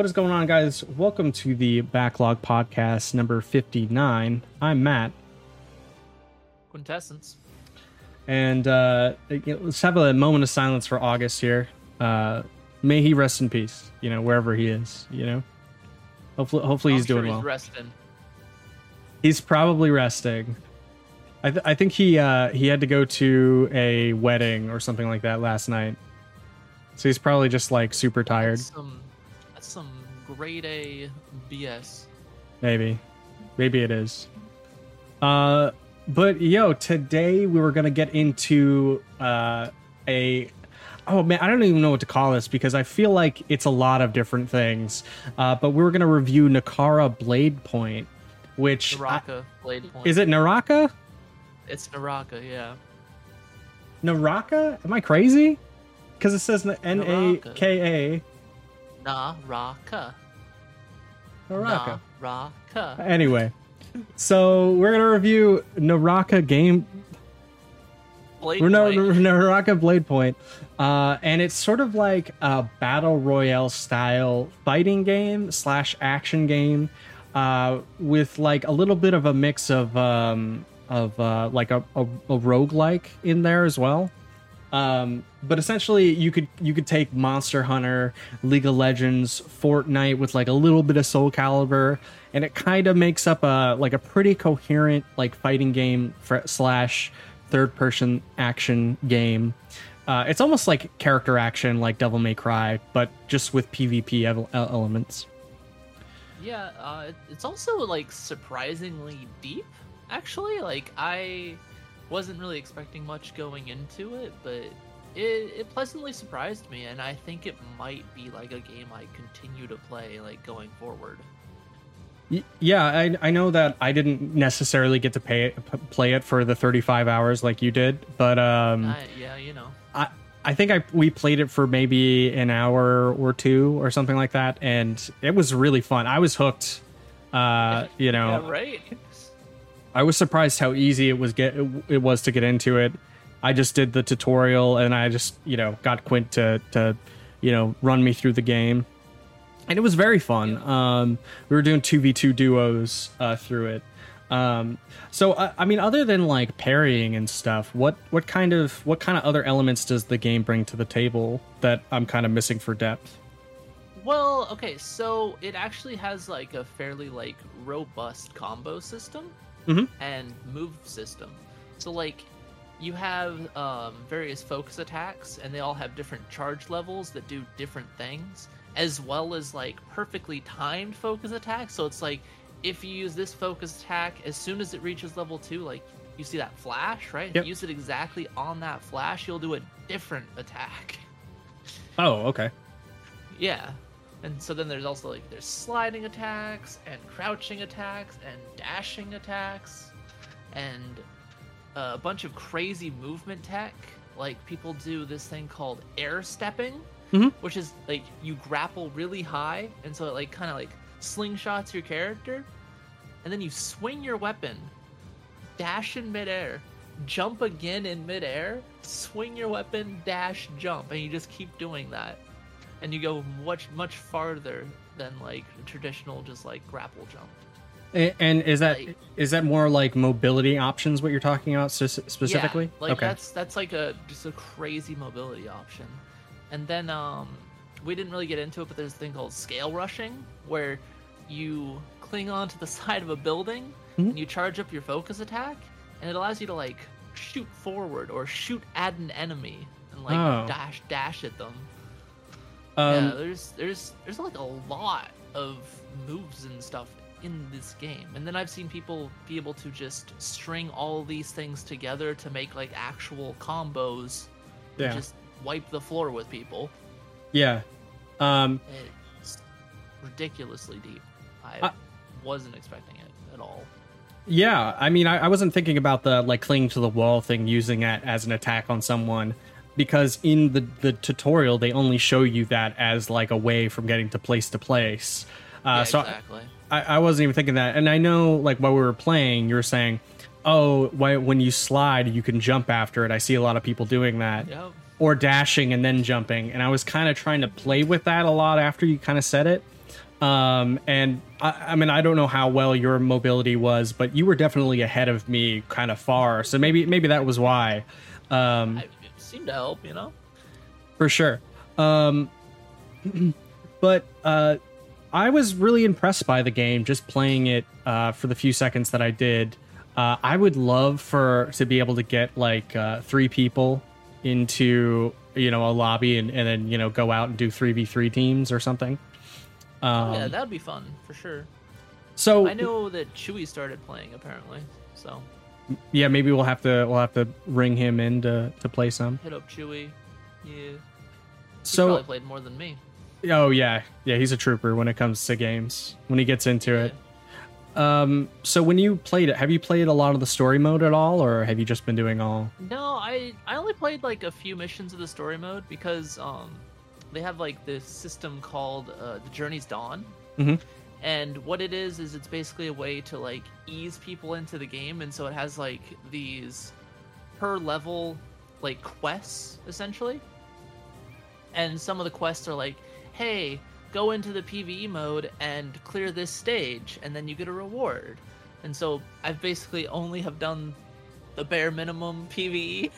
what is going on, guys? Welcome to the Backlog Podcast number 59. I'm Matt. Quintessence. And uh, let's have a moment of silence for August here. Uh, may he rest in peace, you know, wherever he is, you know? Hopefully, hopefully he's sure doing he's well. resting. He's probably resting. I, th- I think he uh, he had to go to a wedding or something like that last night. So he's probably just like super tired. Some, that's some grade A BS. Maybe. Maybe it is. Uh but yo, today we were gonna get into uh a oh man, I don't even know what to call this because I feel like it's a lot of different things. Uh but we were gonna review Nakara Blade Point, which Naraka Blade Point. is it Naraka? It's Naraka, yeah. Naraka? Am I crazy? Because it says N A K A. Naraka. Naraka. Naraka. Anyway, so we're gonna review Naraka game Blade We're no. Naraka Blade Point, uh, and it's sort of like a battle royale style fighting game slash action game, uh, with like a little bit of a mix of um, of uh, like a, a, a roguelike in there as well. Um, but essentially, you could you could take Monster Hunter, League of Legends, Fortnite with like a little bit of Soul Calibur, and it kind of makes up a like a pretty coherent like fighting game slash third person action game. Uh, it's almost like character action, like Devil May Cry, but just with PvP ele- elements. Yeah, uh, it's also like surprisingly deep. Actually, like I wasn't really expecting much going into it, but it, it pleasantly surprised me, and I think it might be like a game I continue to play like going forward. Yeah, I, I know that I didn't necessarily get to pay play it for the 35 hours like you did, but um, I, yeah, you know. I I think I we played it for maybe an hour or two or something like that, and it was really fun. I was hooked. Uh, you know, Yeah, right. I was surprised how easy it was get it was to get into it. I just did the tutorial and I just you know got Quint to to you know run me through the game, and it was very fun. Um, we were doing two v two duos uh, through it. Um, so I, I mean, other than like parrying and stuff, what what kind of what kind of other elements does the game bring to the table that I'm kind of missing for depth? Well, okay, so it actually has like a fairly like robust combo system Mhm. and move system. So like you have um, various focus attacks, and they all have different charge levels that do different things, as well as like perfectly timed focus attacks. So it's like if you use this focus attack as soon as it reaches level two, like you see that flash, right? Yep. you use it exactly on that flash, you'll do a different attack. Oh, okay. Yeah. And so then there's also like there's sliding attacks and crouching attacks and dashing attacks and a bunch of crazy movement tech. Like people do this thing called air stepping, Mhm. which is like you grapple really high and so it like kind of like slingshots your character and then you swing your weapon, dash in midair, jump again in midair, swing your weapon, dash, jump, and you just keep doing that and you go much much farther than like traditional just like grapple jump. And is that Like- is that more like mobility options? What you're talking about specifically? Yeah, like okay. that's that's like a just a crazy mobility option. And then um we didn't really get into it, but there's a thing called scale rushing where you cling onto the side of a building Mhm. and you charge up your focus attack and it allows you to like shoot forward or shoot at an enemy and like Oh. dash dash at them. Um, yeah, there's there's there's like a lot of moves and stuff in this game, and then I've seen people be able to just string all these things together to make like actual combos. that Yeah. Just wipe the floor with people. yeah. Um, It's ridiculously deep. I I- wasn't expecting it at all. yeah. I mean, I, I wasn't thinking about the like clinging to the wall thing, using that as an attack on someone, because in the the tutorial they only show you that as like a way from getting to place to place. Uh, yeah, so exactly. I, I wasn't even thinking that. And I know, like, while we were playing, you were saying, oh, why, when you slide, you can jump after it. I see a lot of people doing that. Yep. Or dashing and then jumping. And I was kind of trying to play with that a lot after you kind of said it. Um, and I, I mean, I don't know how well your mobility was, but you were definitely ahead of me, kind of far. So maybe maybe that was why. Um, I, seemed to help, you know. for sure. Um, but uh, I was really impressed by the game, just playing it uh, for the few seconds that I did. Uh, I would love for to be able to get like uh, three people into you know a lobby and, and then you know go out and do three v three teams or something. Um, yeah, that would be fun for sure. so I know that Chewy started playing apparently, so yeah, maybe we'll have to we'll have to ring him in to to play some. hit up Chewy. Yeah, he So probably played more than me. oh yeah, yeah, he's a trooper when it comes to games. When he gets into it. Um, so when you played it, have you played a lot of the story mode at all, or have you just been doing all? No, I I only played like a few missions of the story mode because um they have like this system called uh, the Journey's Dawn. Mhm. And what it is is it's basically a way to like ease people into the game and so it has like these per level like quests essentially. And some of the quests are like, "Hey, go into the PvE mode and clear this stage and then you get a reward." And so I've basically only have done the bare minimum PvE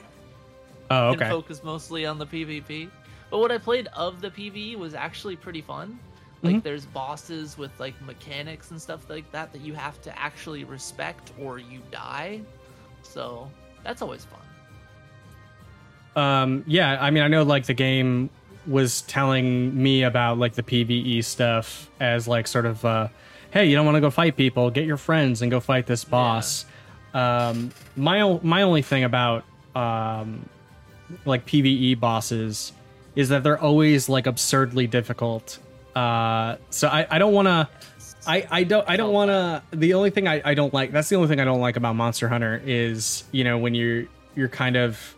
Oh, okay and focus mostly on the PvP. But what I played of the PvE was actually pretty fun. Like Mhm. there's bosses with like mechanics and stuff like that that you have to actually respect or you die. So that's always fun. Um, yeah, I mean, I know like the game was telling me about like the PVE stuff as like sort of, uh, hey, you don't want to go fight people, get your friends and go fight this boss. Um, my o- my only thing about um, like PVE bosses is that they're always like absurdly difficult. Uh, so I, I don't want to. I, I don't I don't want to. The only thing I, I don't like that's the only thing I don't like about Monster Hunter is you know when you're you're kind of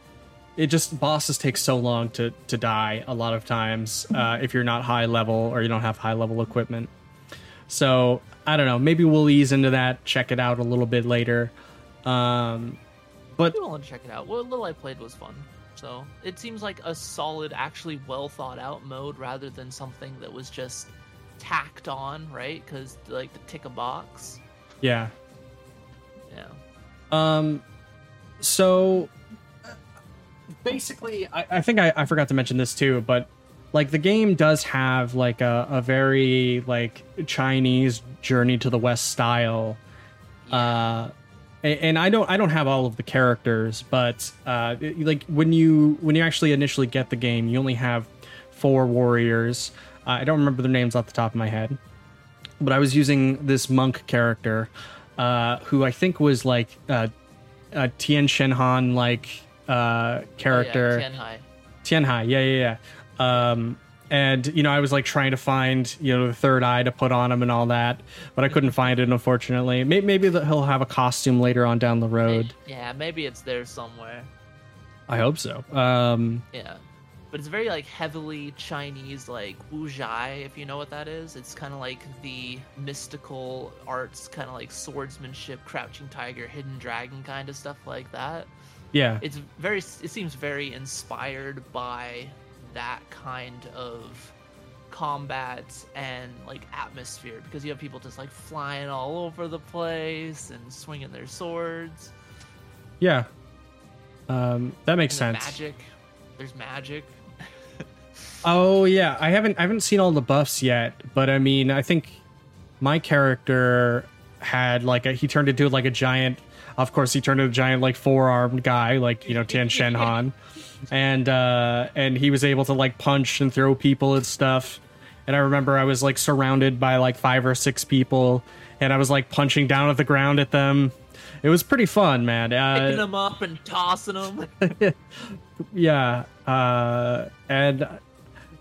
it just bosses take so long to to die a lot of times uh, if you're not high level or you don't have high level equipment. So I don't know. Maybe we'll ease into that. Check it out a little bit later. Um, but I'd be willing to check it out. What little I played was fun. So it seems like a solid, actually well thought out mode rather than something that was just tacked on, right? Because like to tick a box. yeah. Yeah. Um, so basically, I, I think I, I forgot to mention this too, but like the game does have like a, a very like Chinese journey to the West style. Uh, a- and I don't I don't have all of the characters, but uh, it- like when you when you actually initially get the game, you only have four warriors. Uh, I don't remember their names off the top of my head, but I was using this monk character, uh, who I think was like uh, a Tien Shinhan like uh, character. Oh, yeah, Tianhai. Tianhai, yeah, yeah, yeah. Um, and you know, I was like trying to find you know the third eye to put on him and all that, but I couldn't find it unfortunately. Maybe, maybe that he'll have a costume later on down the road. Yeah, maybe it's there somewhere. I hope so. Um, Yeah. But it's very like heavily Chinese like wuxia, if you know what that is. It's kind of like the mystical arts, kind of like swordsmanship, crouching tiger, hidden dragon kind of stuff like that. yeah, It's very it seems very inspired by that kind of combat and like atmosphere because you have people just like flying all over the place and swinging their swords. yeah. Um, that makes And sense. Magic. There's magic. Oh yeah, I haven't I haven't seen all the buffs yet, but I mean, I think my character had like a he turned into like a giant. Of course, he turned into a giant like four armed guy, like you know Tian Shen Han, and uh, and he was able to like punch and throw people and stuff. And I remember I was like surrounded by like five or six people, and I was like punching down at the ground at them. It was pretty fun, man. Uh, Picking them up and tossing them. yeah uh and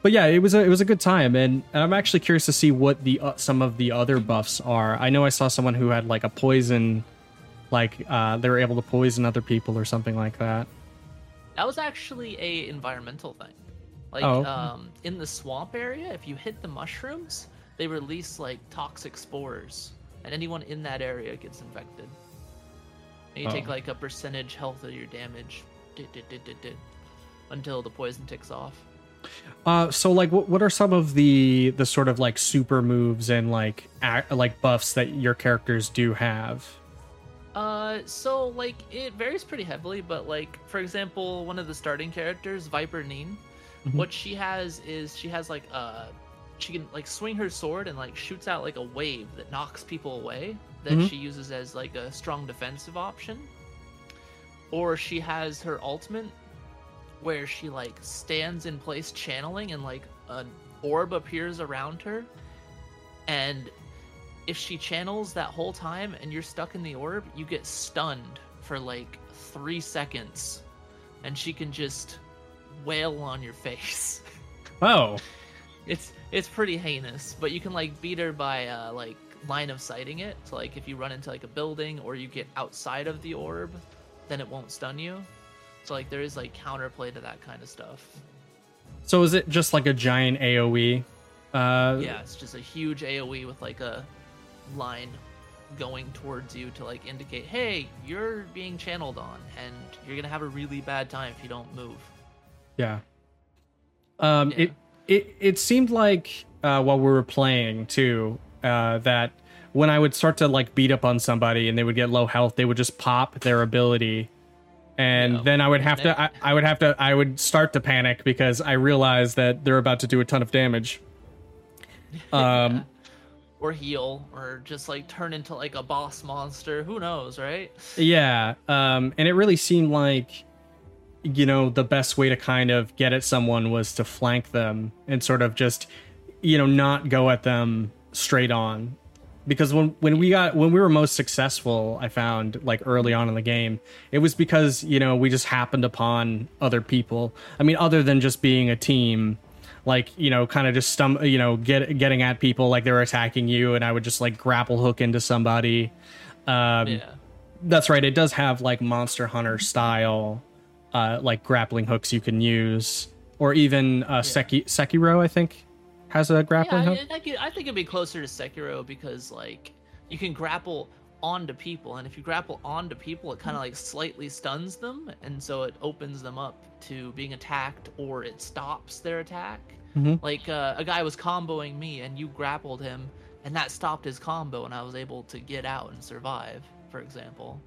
but yeah it was a it was a good time and, and i'm actually curious to see what the uh, some of the other buffs are i know i saw someone who had like a poison like uh they were able to poison other people or something like that That was actually a environmental thing. Like Oh. um, in the swamp area, if you hit the mushrooms, they release like toxic spores, and anyone in that area gets infected. And you take Oh. like a percentage health of your damage, did, did, did, until the poison ticks off. Uh, so like, what, what are some of the the sort of like super moves and like ac like buffs that your characters do have? Uh, so like it varies pretty heavily, but like for example, one of the starting characters, Viper Ning, Mhm. what she has is she has like uh she can like swing her sword and like shoots out like a wave that knocks people away that Mhm. she uses as like a strong defensive option. Or she has her ultimate where she like stands in place channeling and like an orb appears around her and if she channels that whole time and you're stuck in the orb, you get stunned for like three seconds, and she can just wail on your face. Oh, it's it's pretty heinous, but you can like beat her by uh, like line of sighting it. So like if you run into like a building or you get outside of the orb, then it won't stun you. So like there is like counterplay to that kind of stuff. so is it just like a giant AOE? Uh, Yeah, it's just a huge AOE with like a line going towards you to like indicate, hey, you're being channeled on, and you're gonna have a really bad time if you don't move. Yeah. Um, Yeah. it it it seemed like uh, while we were playing too uh, that when I would start to like beat up on somebody and they would get low health, they would just pop their ability, and Yeah, then I would have to I. I would have to I would start to panic because I realized that they're about to do a ton of damage. Um, Or heal, or just like turn into like a boss monster. Who knows, right? Yeah, um, and it really seemed like, you know, the best way to kind of get at someone was to flank them and sort of just, you know, not go at them straight on. Because when when we got when we were most successful, I found like early on in the game, it was because you know we just happened upon other people. I mean, other than just being a team, like you know, kind of just stum, you know, get getting at people like they were attacking you, and I would just like grapple hook into somebody. Um, yeah. that's right. It does have like Monster Hunter style, uh, like grappling hooks you can use, or even uh, Seki- Sekiro. I think has a grappling Yeah, hook. I, I, I think it'd be closer to Sekiro because like you can grapple onto people, and if you grapple onto people, it kind of like slightly stuns them, and so it opens them up to being attacked, or it stops their attack. Mhm. Like uh, a guy was comboing me, and you grappled him, and that stopped his combo, and I was able to get out and survive. For example.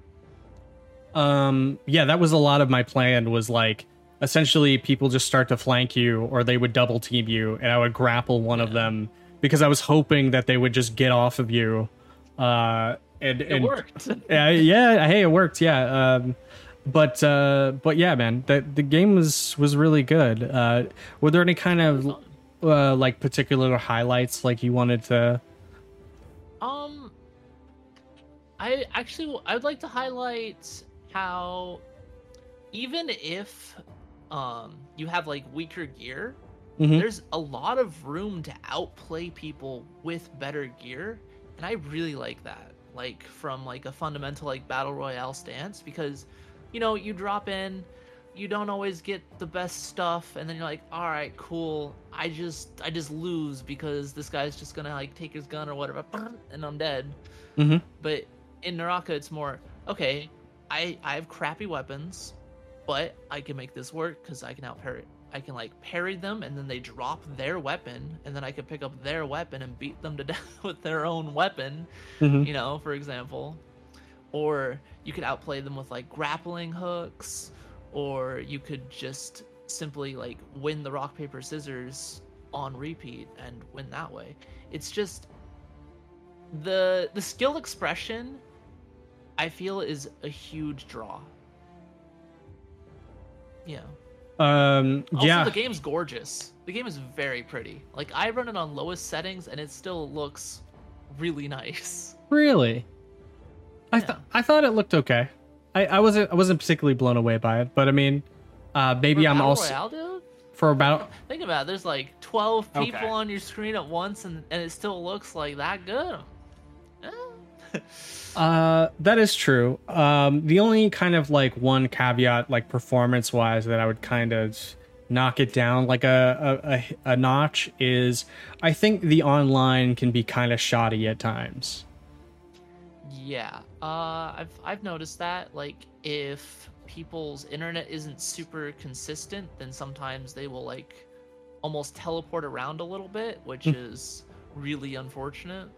Um, yeah, that was a lot of my plan. Was like essentially people just start to flank you, or they would double team you, and I would grapple one of them because I was hoping that they would just get off of you. Uh, and It and worked. yeah, yeah, hey, it worked. Yeah. Um, but uh, but yeah, man, the the game was was really good. Uh, were there any kind of uh, like particular highlights like you wanted to? Um, I actually I would like to highlight how even if um you have like weaker gear, Mhm. there's a lot of room to outplay people with better gear, and I really like that. Like from like a fundamental like battle royale stance because you know, you drop in you don't always get the best stuff and then you're like all right cool. I just i just lose because this guy's just gonna like take his gun or whatever and i'm dead. Mhm. but in naraka it's more okay i i have crappy weapons but i can make this work because i can out parry i can like parry them and then they drop their weapon and then i can pick up their weapon and beat them to death with their own weapon Mhm. you know, for example. Or you could outplay them with like grappling hooks, or you could just simply like win the rock, paper, scissors on repeat and win that way. It's just the the skill expression I feel is a huge draw. Yeah. Um, Also, yeah, the game's gorgeous. The game is very pretty. Like I run it on lowest settings, and it still looks really nice. really. I Yeah. I thought it looked okay. I, I wasn't I wasn't particularly blown away by it, but I mean, uh, maybe For I'm Battle also Royale, for about Think about it. There's like 12 people Okay. on your screen at once, and, and it still looks like that good. Uh, that is true. Um, the only kind of like one caveat, like performance wise, that I would kind of knock it down like a a, a, a notch is I think the online can be kind of shoddy at times. yeah. Uh, I've I've noticed that. Like, if people's internet isn't super consistent, then sometimes they will like almost teleport around a little bit, which Hmm. is really unfortunate.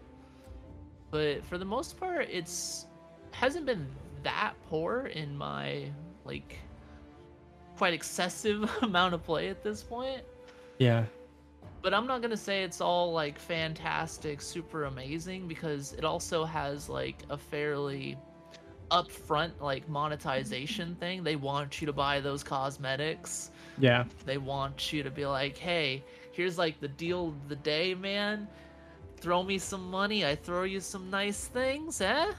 But for the most part, it's hasn't been that poor in my like quite excessive amount of play at this point. Yeah. But I'm not gonna say it's all like fantastic, super amazing because it also has like a fairly upfront like monetization thing. They want you to buy those cosmetics. Yeah. They want you to be like, hey, here's like the deal of the day, man. Throw me some money, I throw you some nice things, eh?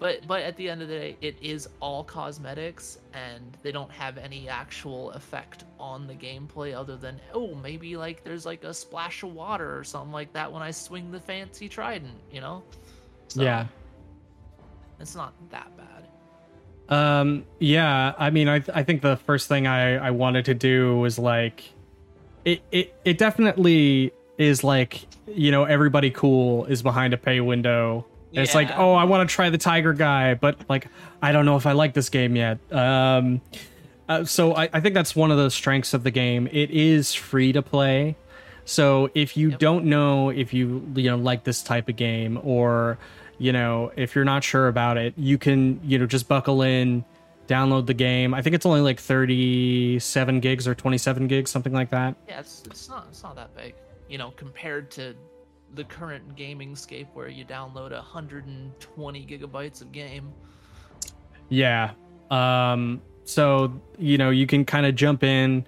But but at the end of the day, it is all cosmetics, and they don't have any actual effect on the gameplay other than oh maybe like there's like a splash of water or something like that when I swing the fancy trident, you know? So, yeah. it's not that bad. Um, yeah, I mean, I, I think the first thing I, I wanted to do was like, it, it, it definitely is like, you know, everybody cool is behind a pay window. And It's like, oh, I want to try the Tiger guy, but like, I don't know if I like this game yet. Um, uh, so I, I think that's one of the strengths of the game. It is free to play. So if you Yep. don't know if you you know like this type of game or you know if you're not sure about it, you can you know just buckle in, download the game. I think it's only like 37 gigs or 27 gigs, something like that. Yeah, it's it's not it's not that big, you know, compared to the current gaming scape where you download 120 gigabytes of game. Yeah. Um so you know you can kind of jump in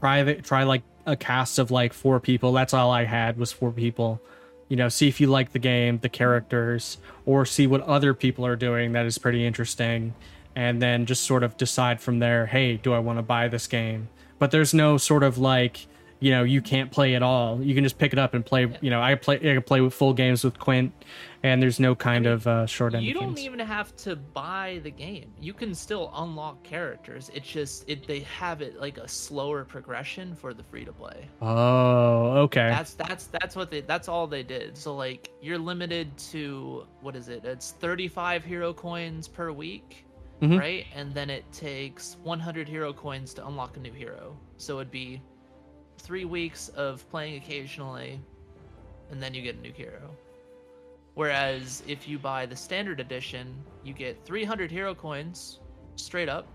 try try like a cast of like four people. That's all I had was four people. You know, see if you like the game, the characters, or see what other people are doing that is pretty interesting and then just sort of decide from there, hey, do I want to buy this game? But there's no sort of like you know you can't play at all you can just pick it up and play you know i play i can play with full games with quint and there's no kind of uh short end You don't games. even have to buy the game. You can still unlock characters. It's just it they have it like a slower progression for the free to play. oh okay That's that's that's what they that's all they did. So like you're limited to what is it? It's 35 hero coins per week, Mhm. right? And then it takes 100 hero coins to unlock a new hero. So it'd be 3 weeks of playing occasionally and then you get a new hero. Whereas if you buy the standard edition, you get 300 hero coins straight up.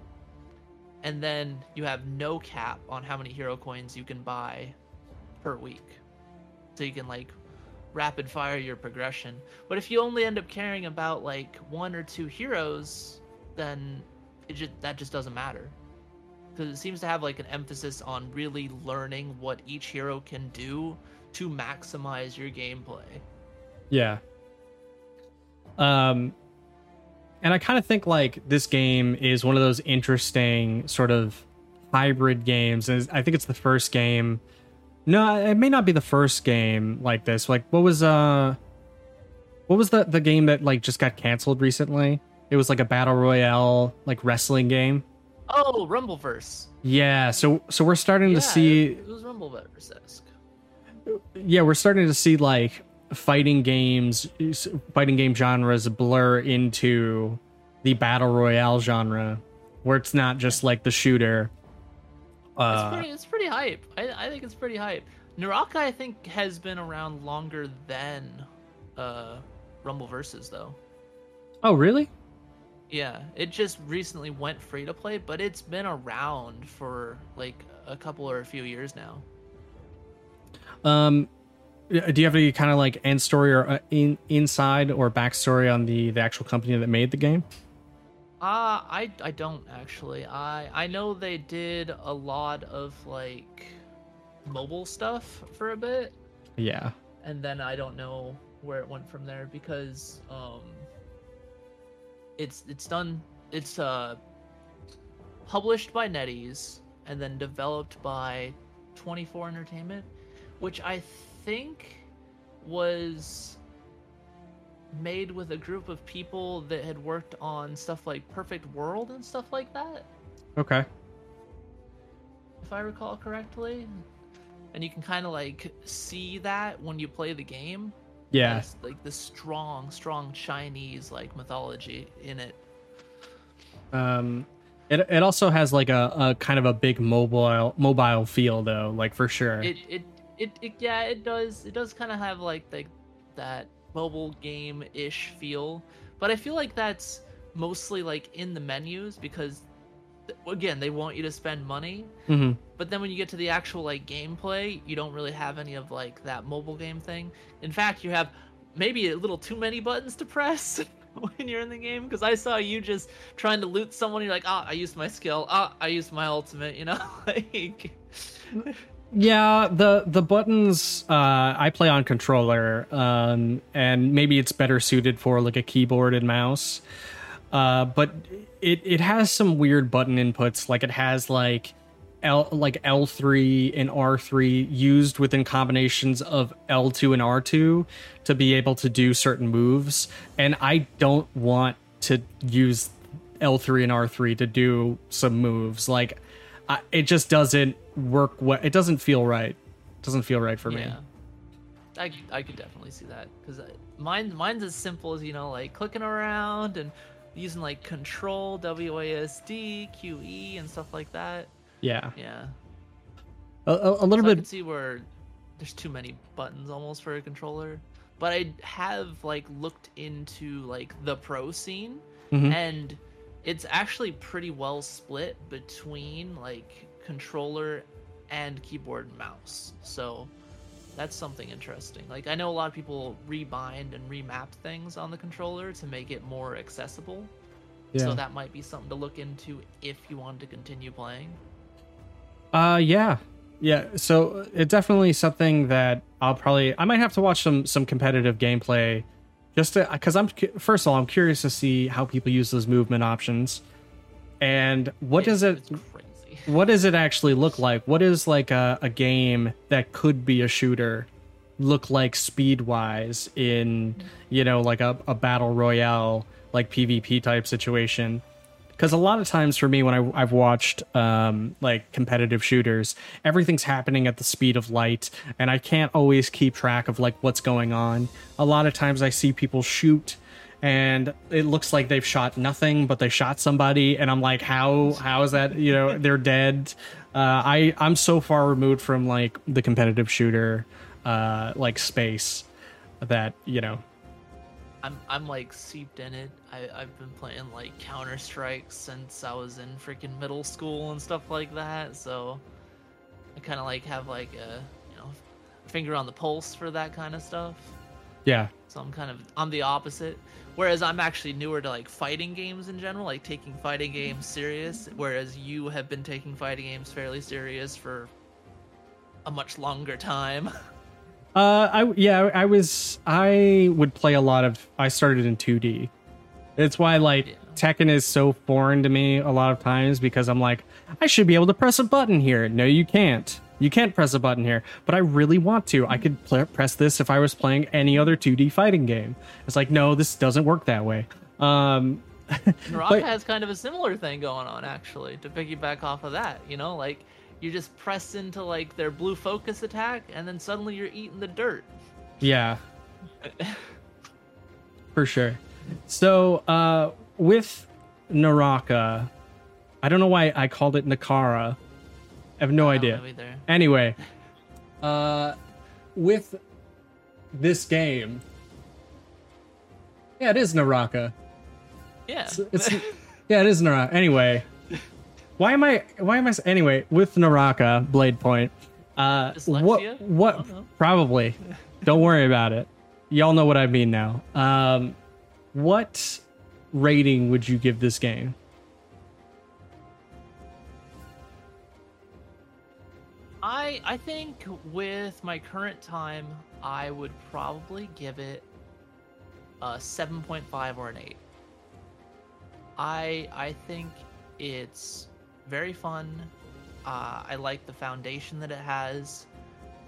And then you have no cap on how many hero coins you can buy per week. So you can like rapid fire your progression. But if you only end up caring about like one or two heroes, then it just that just doesn't matter. Because it seems to have like an emphasis on really learning what each hero can do to maximize your gameplay. Yeah. Um and I kind of think like this game is one of those interesting sort of hybrid games and I think it's the first game No, it may not be the first game like this. Like what was uh what was the the game that like just got canceled recently? It was like a battle royale like wrestling game. Oh, Rumbleverse. Yeah, so so we're starting Yeah, to see it was Rumbleverse esque. yeah we're starting to see like fighting games fighting game genres blur into the battle royale genre where it's not just like the shooter It's uh pretty. It's pretty hype. I, I think it's pretty hype. Naraka, I think, has been around longer than uh, Rumbleverse, though. oh really Yeah, it just recently went free to play, but it's been around for like a couple or a few years now. um do you have any kind of like end story or uh, in inside or backstory on the the actual company that made the game Uh, I I don't actually. I I know they did a lot of like mobile stuff for a bit, yeah and then I don't know where it went from there because um it's it's done it's uh published by NetEase and then developed by 24 Entertainment, which I think was made with a group of people that had worked on stuff like Perfect World and stuff like that, okay if I recall correctly. And you can kind of like see that when you play the game. Yeah There's, like the strong, strong Chinese like mythology in it. um It it also has like a, a kind of a big mobile mobile feel though, like for sure. It it it, it yeah, it does it does kind of have like like that mobile game ish feel, but I feel like that's mostly like in the menus because again they want you to spend money. Hmm but then when you get to the actual like gameplay you don't really have any of like that mobile game thing. In fact you have maybe a little too many buttons to press when you're in the game. Because i saw you just trying to loot someone. You're like ah i used my skill. Ah i used my ultimate you know? Like Yeah, the the buttons uh, I play on controller, um, and maybe it's better suited for like a keyboard and mouse. Uh, but it it has some weird button inputs, like it has like L like L three and R three used within combinations of L two and R two to be able to do certain moves, and I don't want to use L three and R three to do some moves like. I, it just doesn't work. Well. It doesn't feel right. It doesn't feel right for me. yeah i, I could definitely see that because uh, mine mine's as simple as you know like clicking around and using like control wasd qe and stuff like that Yeah, yeah a, a, a little So I bit. can see where there's too many buttons almost for a controller. But I have like looked into like the pro scene Mhm. and it's actually pretty well split between like controller and keyboard and mouse. So that's something interesting. Like I know a lot of people rebind and remap things on the controller to make it more accessible. Yeah. So that might be something to look into if you wanted to continue playing. Uh, yeah, yeah. So it's definitely something that I'll probably. I might have to watch some some competitive gameplay, just to because I'm first of all I'm curious to see how people use those movement options, and what does it What does it actually look like? What is like a, a game that could be a shooter look like speed wise in you know like a, a battle royale like PvP type situation? Because a lot of times for me when I, I've watched um, like competitive shooters, everything's happening at the speed of light, and I can't always keep track of like what's going on. A lot of times I see people shoot and it looks like they've shot nothing but they shot somebody and i'm like how how is that you know they're dead uh i i'm so far removed from like the competitive shooter uh like space that you know I'm I'm like seeped in it. I I've been playing like Counter Strike since I was in freaking middle school and stuff like that. So I kind of like have like a you know finger on the pulse for that kind of stuff. Yeah So I'm kind of I'm the opposite. Whereas I'm actually newer to like fighting games in general, like taking fighting games serious. Whereas you have been taking fighting games fairly serious for a much longer time. uh i yeah i was i would play a lot of i started in 2d it's why like Yeah. tekken is so foreign to me a lot of times because i'm like i should be able to press a button here no you can't you can't press a button here but i really want to i could pl- press this if i was playing any other 2d fighting game it's like no this doesn't work that way um Naraka has kind of a similar thing going on, actually, to piggyback off of that. You know, like you just press into like their blue focus attack, and then suddenly you're eating the dirt. Yeah. For sure. So, uh, with Naraka, I don't know why I called it Nakara. I have no I idea. Anyway, uh, with this game, yeah, it is Naraka. Yeah. It's, it's yeah, it is Naraka. Anyway, why am I? Why am I? Anyway, with Naraka Blade Point, uh, Dyslexia? what? What? don't. Probably. Don't worry about it. Y'all know what I mean now. Um, what rating would you give this game? I I think with my current time, I would probably give it a 7.5 or an 8. I I think it's very fun. Uh, I like the foundation that it has.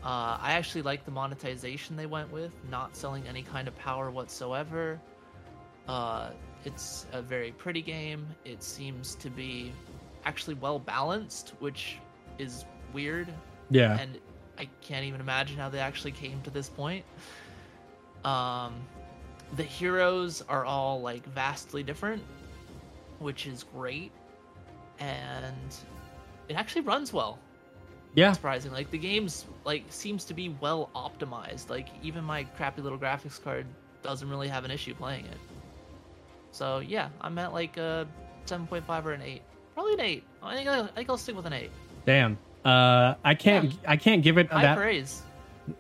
Uh, I actually like the monetization they went with, not selling any kind of power whatsoever. Uh, it's a very pretty game. It seems to be actually well balanced, which is weird Yeah. and I can't even imagine how they actually came to this point. Um, the heroes are all like vastly different, which is great. and it actually runs well. Yeah. Surprising, like the game's like seems to be well optimized. Like even my crappy little graphics card doesn't really have an issue playing it. So yeah, I'm at like a 7.5 or an 8. Probably an 8. I think I'll, I think I'll stick with an 8. Damn. Uh, I can't. I can't give it High that. praise.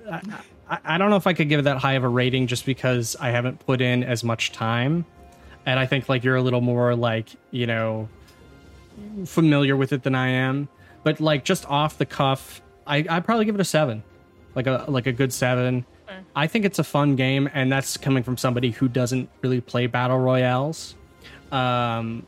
I, I, I don't know if I could give it that high of a rating just because I haven't put in as much time, and I think like you're a little more like you know familiar with it than I am. But like just off the cuff, I I probably give it a seven, like a like a good seven. Okay. I think it's a fun game, and that's coming from somebody who doesn't really play battle royales. Um,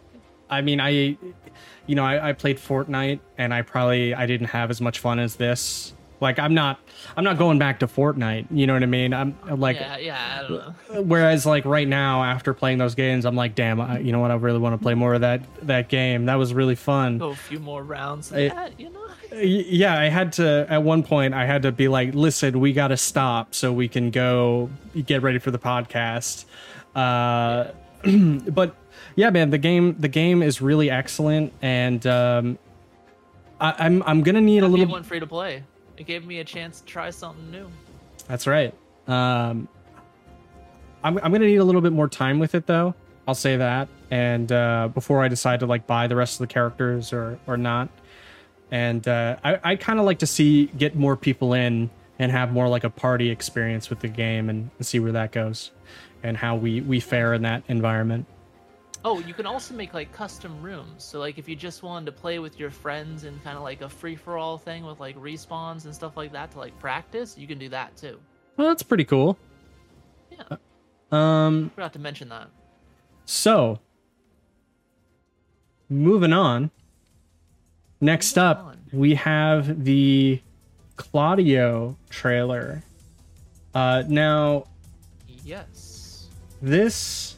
I mean, I, you know, I, I played Fortnite, and I probably I didn't have as much fun as this. Like, I'm not, I'm not going back to Fortnite. You know what I mean? I'm like, yeah, yeah, I don't know. whereas like right now, after playing those games, I'm like, damn, I, you know what? I really want to play more of that that game. That was really fun. Go a few more rounds. I- yeah, you know. Yeah i had to at one point i had to be like listen we gotta stop so we can go get ready for the podcast uh but yeah man the game the game is really excellent and um I, i'm i'm gonna need a I little one free to play. It gave me a chance to try something new. that's right um I'm, I'm gonna need a little bit more time with it though i'll say that and uh before i decide to like buy the rest of the characters or or not and uh i i kind of like to see get more people in and have more like a party experience with the game and, see where that goes and how we we fare in that environment Oh, you can also make like custom rooms. So like if you just wanted to play with your friends in kind of like a free for all thing with like respawns and stuff like that to like practice, you can do that too. well that's pretty cool Yeah, um forgot to mention that. so moving on next Moving up on. we have the claudio trailer uh now Yes. this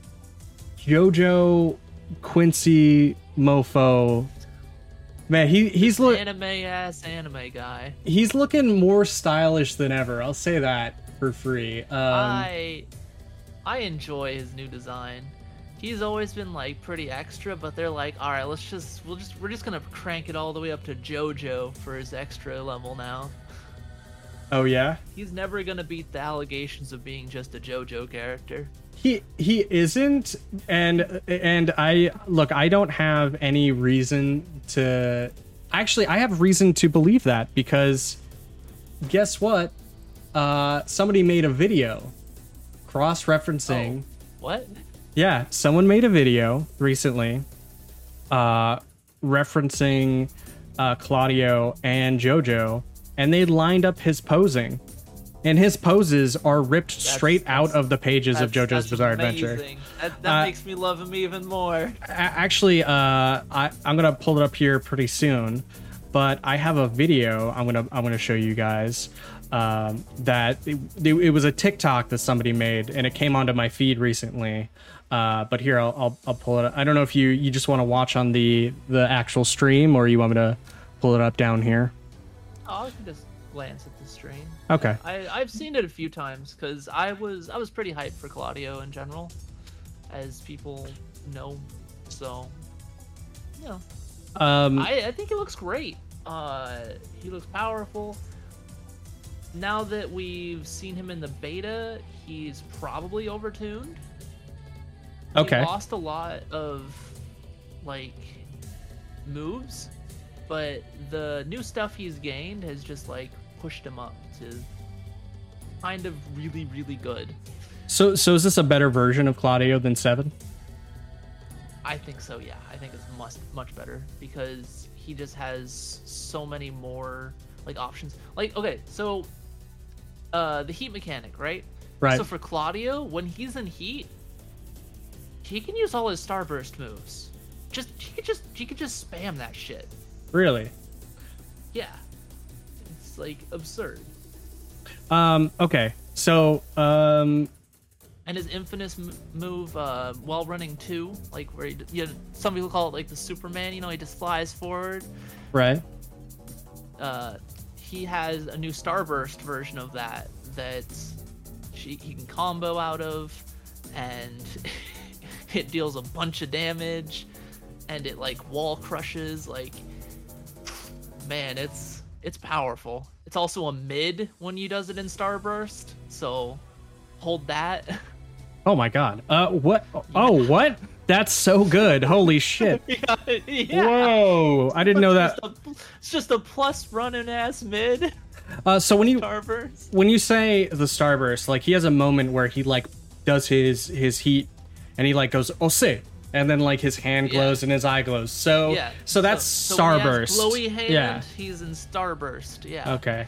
jojo quincy mofo man he he's looking Anime ass anime guy. he's looking more stylish than ever i'll say that for free um I I enjoy his new design. He's always been like pretty extra, but they're like, all right, let's just we'll just we're just gonna crank it all the way up to JoJo for his extra level now. Oh yeah He's never gonna beat the allegations of being just a JoJo character. he he isn't and and i look i don't have any reason to actually i have reason to believe that because guess what uh somebody made a video cross-referencing What? yeah someone made a video recently uh referencing uh claudio and jojo and they lined up his posing and his poses are ripped straight out of the pages of JoJo's that's Bizarre Adventure. amazing. That, that Uh, makes me love him even more. Actually uh I, i'm gonna pull it up here pretty soon but i have a video i'm gonna i'm gonna show you guys um that it, it was a tiktok that somebody made and it came onto my feed recently uh but here i'll i'll, I'll pull it up. i don't know if you you just want to watch on the the actual stream or you want me to pull it up down here Oh, I can just glance at the stream. okay I I've seen it a few times because I was I was pretty hyped for Claudio in general, as people know. So, you know, um I I think it looks great. Uh, he looks powerful. Now that we've seen him in the beta, he's probably overtuned. Okay. He lost a lot of like moves, but the new stuff he's gained has just like pushed him up to kind of really really good. so so is this a better version of claudio than seven I think so. Yeah, I think it's much much better because he just has so many more like options. Like okay, so uh the heat mechanic, right? right So for Claudio, when he's in heat, he can use all his starburst moves. Just he could just he could just spam that shit. Really Yeah, it's like absurd. um okay so um And his infamous m- move, uh, while running two, like where he, d- you know, some people call it like the Superman. You know, he just flies forward. right uh, he has a new Starburst version of that that she, he can combo out of, and it deals a bunch of damage. and it like wall crushes. Like, man, it's it's powerful. It's also a mid when you does it in Starburst, so hold that. Oh my god. Uh, what? Oh, what? That's so good. Holy shit. yeah, yeah. Whoa! I didn't know that. It's just a, it's just a plus running ass mid Uh, so when you Starburst. when you say the starburst, like he has a moment where he like does his his heat, and he like goes oh say, and then like his hand Yeah. glows and his eye glows. So Yeah. so that's so has starburst. Glowy hand. Yeah. He's in Starburst. Yeah. Okay.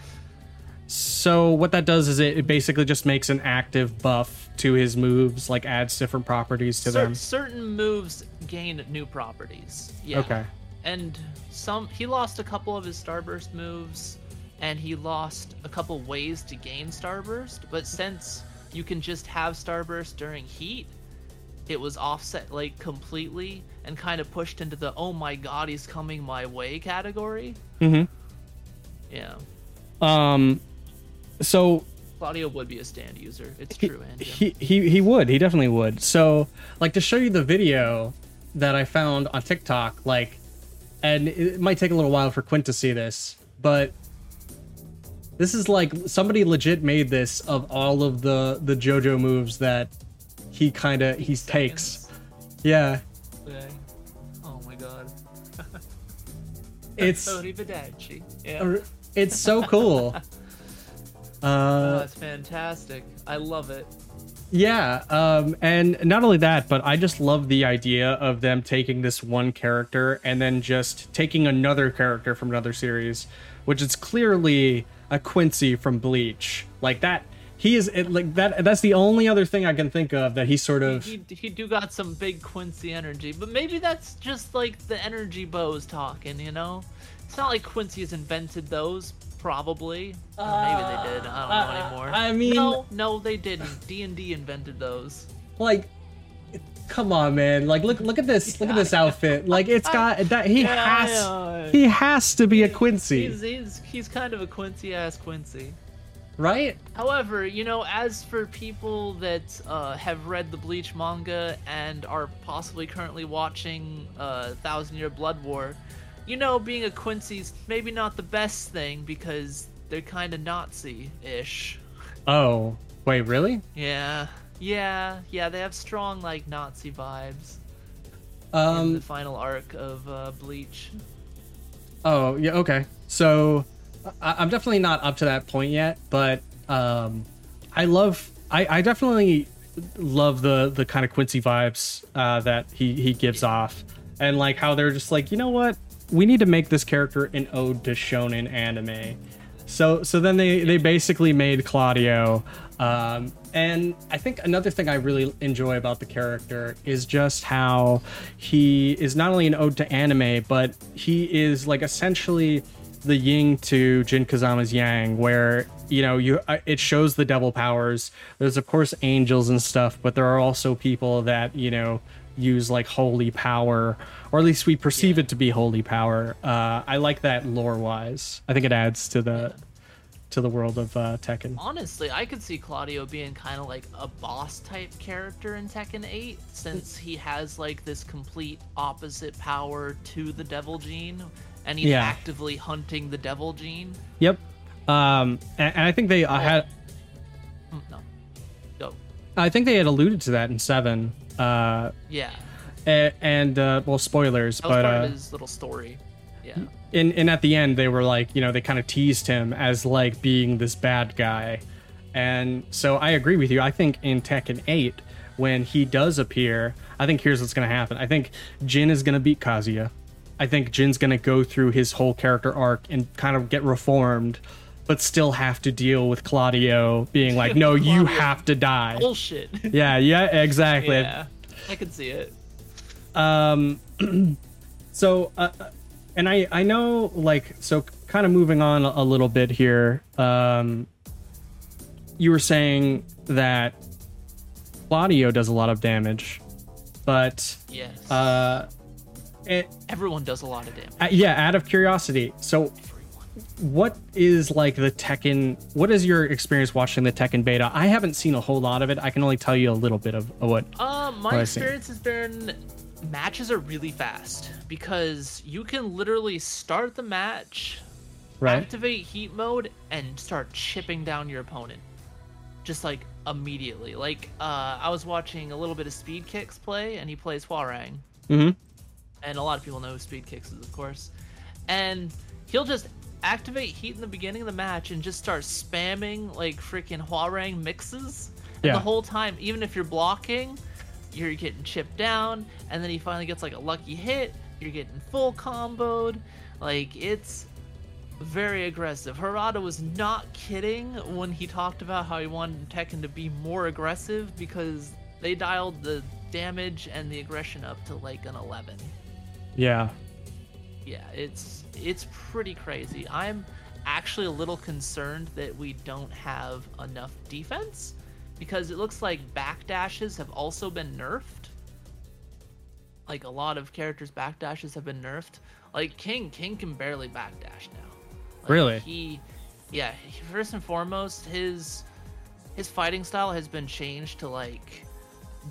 So what that does is it, it basically just makes an active buff to his moves, like adds different properties to Cer- them. certain moves gain new properties. Yeah. Okay. And some he lost a couple of his starburst moves and he lost a couple ways to gain starburst, but since you can just have starburst during heat, it was offset like completely and kind of pushed into the oh my god, he's coming my way category. Mm-hmm. Yeah. Um, so Claudio would be a stand user. It's he, true, and he he he would he definitely would. So like to show you the video that I found on TikTok, like, and it might take a little while for Quint to see this, but this is like somebody legit made this of all of the the JoJo moves that he kind of he takes. Yeah. Oh my god. it's Yeah. it's so cool. Oh, Uh, that's fantastic. I love it. Yeah, um, and not only that, but I just love the idea of them taking this one character and then just taking another character from another series, which is clearly a Quincy from Bleach. Like that, he is it, like that. That's the only other thing I can think of that he sort of. He, he do got some big Quincy energy, but maybe that's just like the energy bows talking, you know? It's not like Quincy has invented those, probably. Or maybe they did. I don't know Uh, anymore. I mean- no, no, they didn't. D and D invented those. like come on man like look look at this look at this outfit like it's got that he Yeah, has he has to be a quincy He's, he's he's kind of a Quincy ass Quincy. Right However, you know, as for people that uh, have read the Bleach manga and are possibly currently watching uh, Thousand Year Blood War, you know, being a Quincy's maybe not the best thing because they're kind of Nazi-ish. oh wait really Yeah, yeah, yeah. They have strong like Nazi vibes in um the final arc of uh, Bleach. Oh, yeah, okay. So I, I'm definitely not up to that point yet, but um, I love, I, I definitely love the the kind of Quincy vibes uh, that he he gives off, and like how they're just like, you know what, we need to make this character an ode to shonen anime. So so then they they basically made Claudio. Um, and I think another thing I really enjoy about the character is just how he is not only an ode to anime, but he is like essentially the yin to Jin Kazama's yang, where you know you uh, it shows the devil powers. There's of course angels and stuff, but there are also people that you know use like holy power, or at least we perceive it to be holy power. Uh, I like that lore wise. I think it adds to the to the world of uh, Tekken. Honestly, I could see Claudio being kind of like a boss type character in Tekken 8 since he has like this complete opposite power to the devil gene and he's Yeah. actively hunting the devil gene. Yep. Um, and, and I think they uh, had. Hmm, No. Go. I think they had alluded to that in seven. Uh, Yeah. a- and uh, well, spoilers, but part uh, of his little story. Yeah. in and at the end they were like, you know, they kind of teased him as like being this bad guy, and so I agree with you. I think in Tekken Eight, when he does appear, I think here's what's gonna happen. I think Jin is gonna beat Kazuya. I think Jin's gonna go through his whole character arc and kind of get reformed, but still have to deal with Claudio being like, "No, you have to die." Bullshit. Yeah, yeah, exactly. yeah. I could see it. Um, so, uh, and I I know like so kind of moving on a, a little bit here. Um, you were saying that Claudio does a lot of damage, but Yes. uh, it, Everyone does a lot of damage. uh, yeah. Out of curiosity, so what is like the Tekken? What is your experience watching the Tekken beta? I haven't seen a whole lot of it. I can only tell you a little bit of, of what. Uh, my What experience has been matches are really fast because you can literally start the match, Right. activate heat mode, and start chipping down your opponent. Just like immediately. Like uh, I was watching a little bit of Speed Kicks play, and he plays Hwoarang, Mm-hmm. And a lot of people know who Speed Kicks is, of course. And he'll just activate heat in the beginning of the match and just start spamming like freaking Hwoarang mixes. And Yeah. the whole time, even if you're blocking, you're getting chipped down, and then he finally gets like a lucky hit. You're getting full comboed. Like it's very aggressive. Harada was not kidding when he talked about how he wanted Tekken to be more aggressive because they dialed the damage and the aggression up to like an 11. Yeah. Yeah, it's it's pretty crazy. I'm actually a little concerned that we don't have enough defense because it looks like backdashes have also been nerfed. Like a lot of characters' backdashes have been nerfed. Like King, King can barely backdash now. Like, Really? He, yeah. He, first and foremost, his his fighting style has been changed to like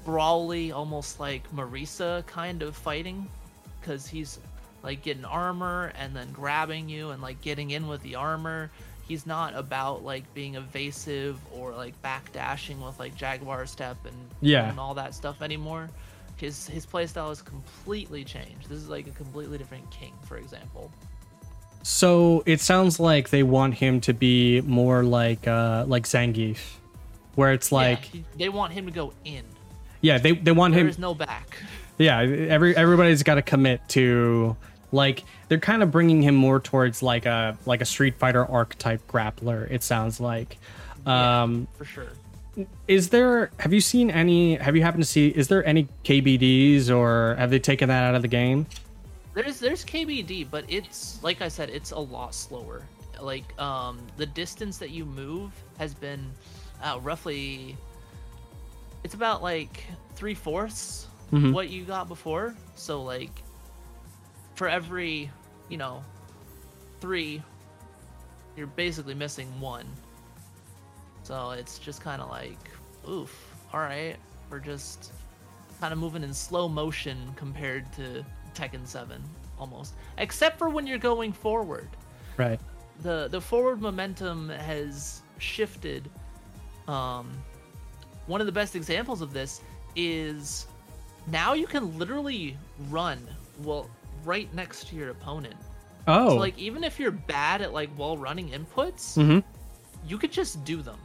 brawly, almost like Marisa kind of fighting, because he's like getting armor and then grabbing you and like getting in with the armor. He's not about like being evasive or like backdashing with like Jaguar step and Yeah. and all that stuff anymore. His his playstyle is completely changed. This is like a completely different king, for example. So it sounds like they want him to be more like uh like Zangief, where it's like yeah, he- they want him to go in. yeah, they they want There him There is no back. Yeah every everybody's got to commit to like they're kind of bringing him more towards like a like a Street Fighter archetype grappler. It sounds like. Yeah, Um, for sure. is there have you seen any have you happened to see is there any KBDs or have they taken that out of the game? There's there's KBD, but it's like I said, it's a lot slower. Like um, the distance that you move has been uh, roughly. It's about like three fourths Mhm. what you got before. So like, for every, you know, three, you're basically missing one. So it's just kind of like, oof. All right, we're just kind of moving in slow motion compared to Tekken 7 almost. Except for when you're going forward. Right. The the forward momentum has shifted. Um one of the best examples of this is now you can literally run well right next to your opponent. Oh. So like even if you're bad at like wall running inputs, mhm. you could just do them.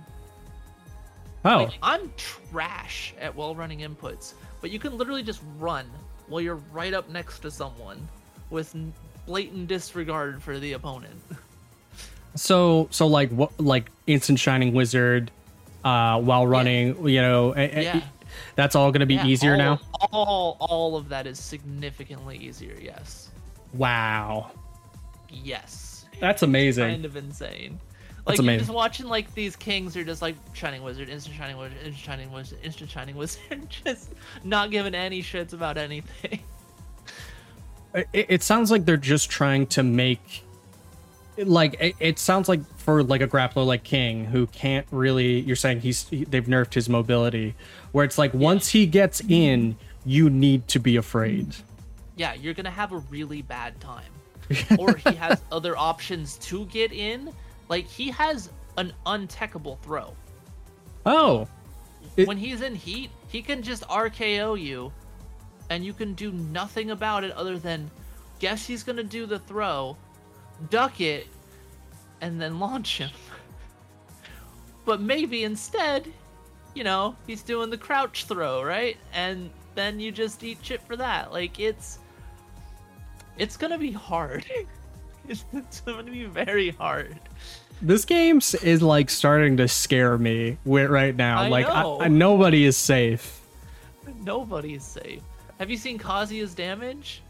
Oh. Like, I'm trash at wall running inputs, but you can literally just run while you're right up next to someone with blatant disregard for the opponent. So so like what like instant shining wizard uh while running, you know, Yeah. That's all going to be Yeah, easier all, now. All all of that is significantly easier. Yes. Wow. Yes. That's amazing. Kind of insane. Like you're amazing. just watching like these kings are just like shining wizard, instant shining wizard, instant shining wizard, instant shining wizard, just not giving any shits about anything. it, it sounds like they're just trying to make like it, it sounds like for like a grappler like king who can't really you're saying he's he, they've nerfed his mobility where it's like once he gets in you need to be afraid yeah, you're gonna have a really bad time. or he has other options to get in. Like he has an untechable throw. oh It- when he's in heat, he can just RKO you, and you can do nothing about it other than guess he's gonna do the throw, duck it, and then launch him. but maybe instead, you know, he's doing the crouch throw, right? And then you just eat shit for that. Like it's it's gonna be hard. it's, it's gonna be very hard. this game is like starting to scare me right now I like know. I, nobody is safe Nobody is safe. Have you seen Kazuya's damage?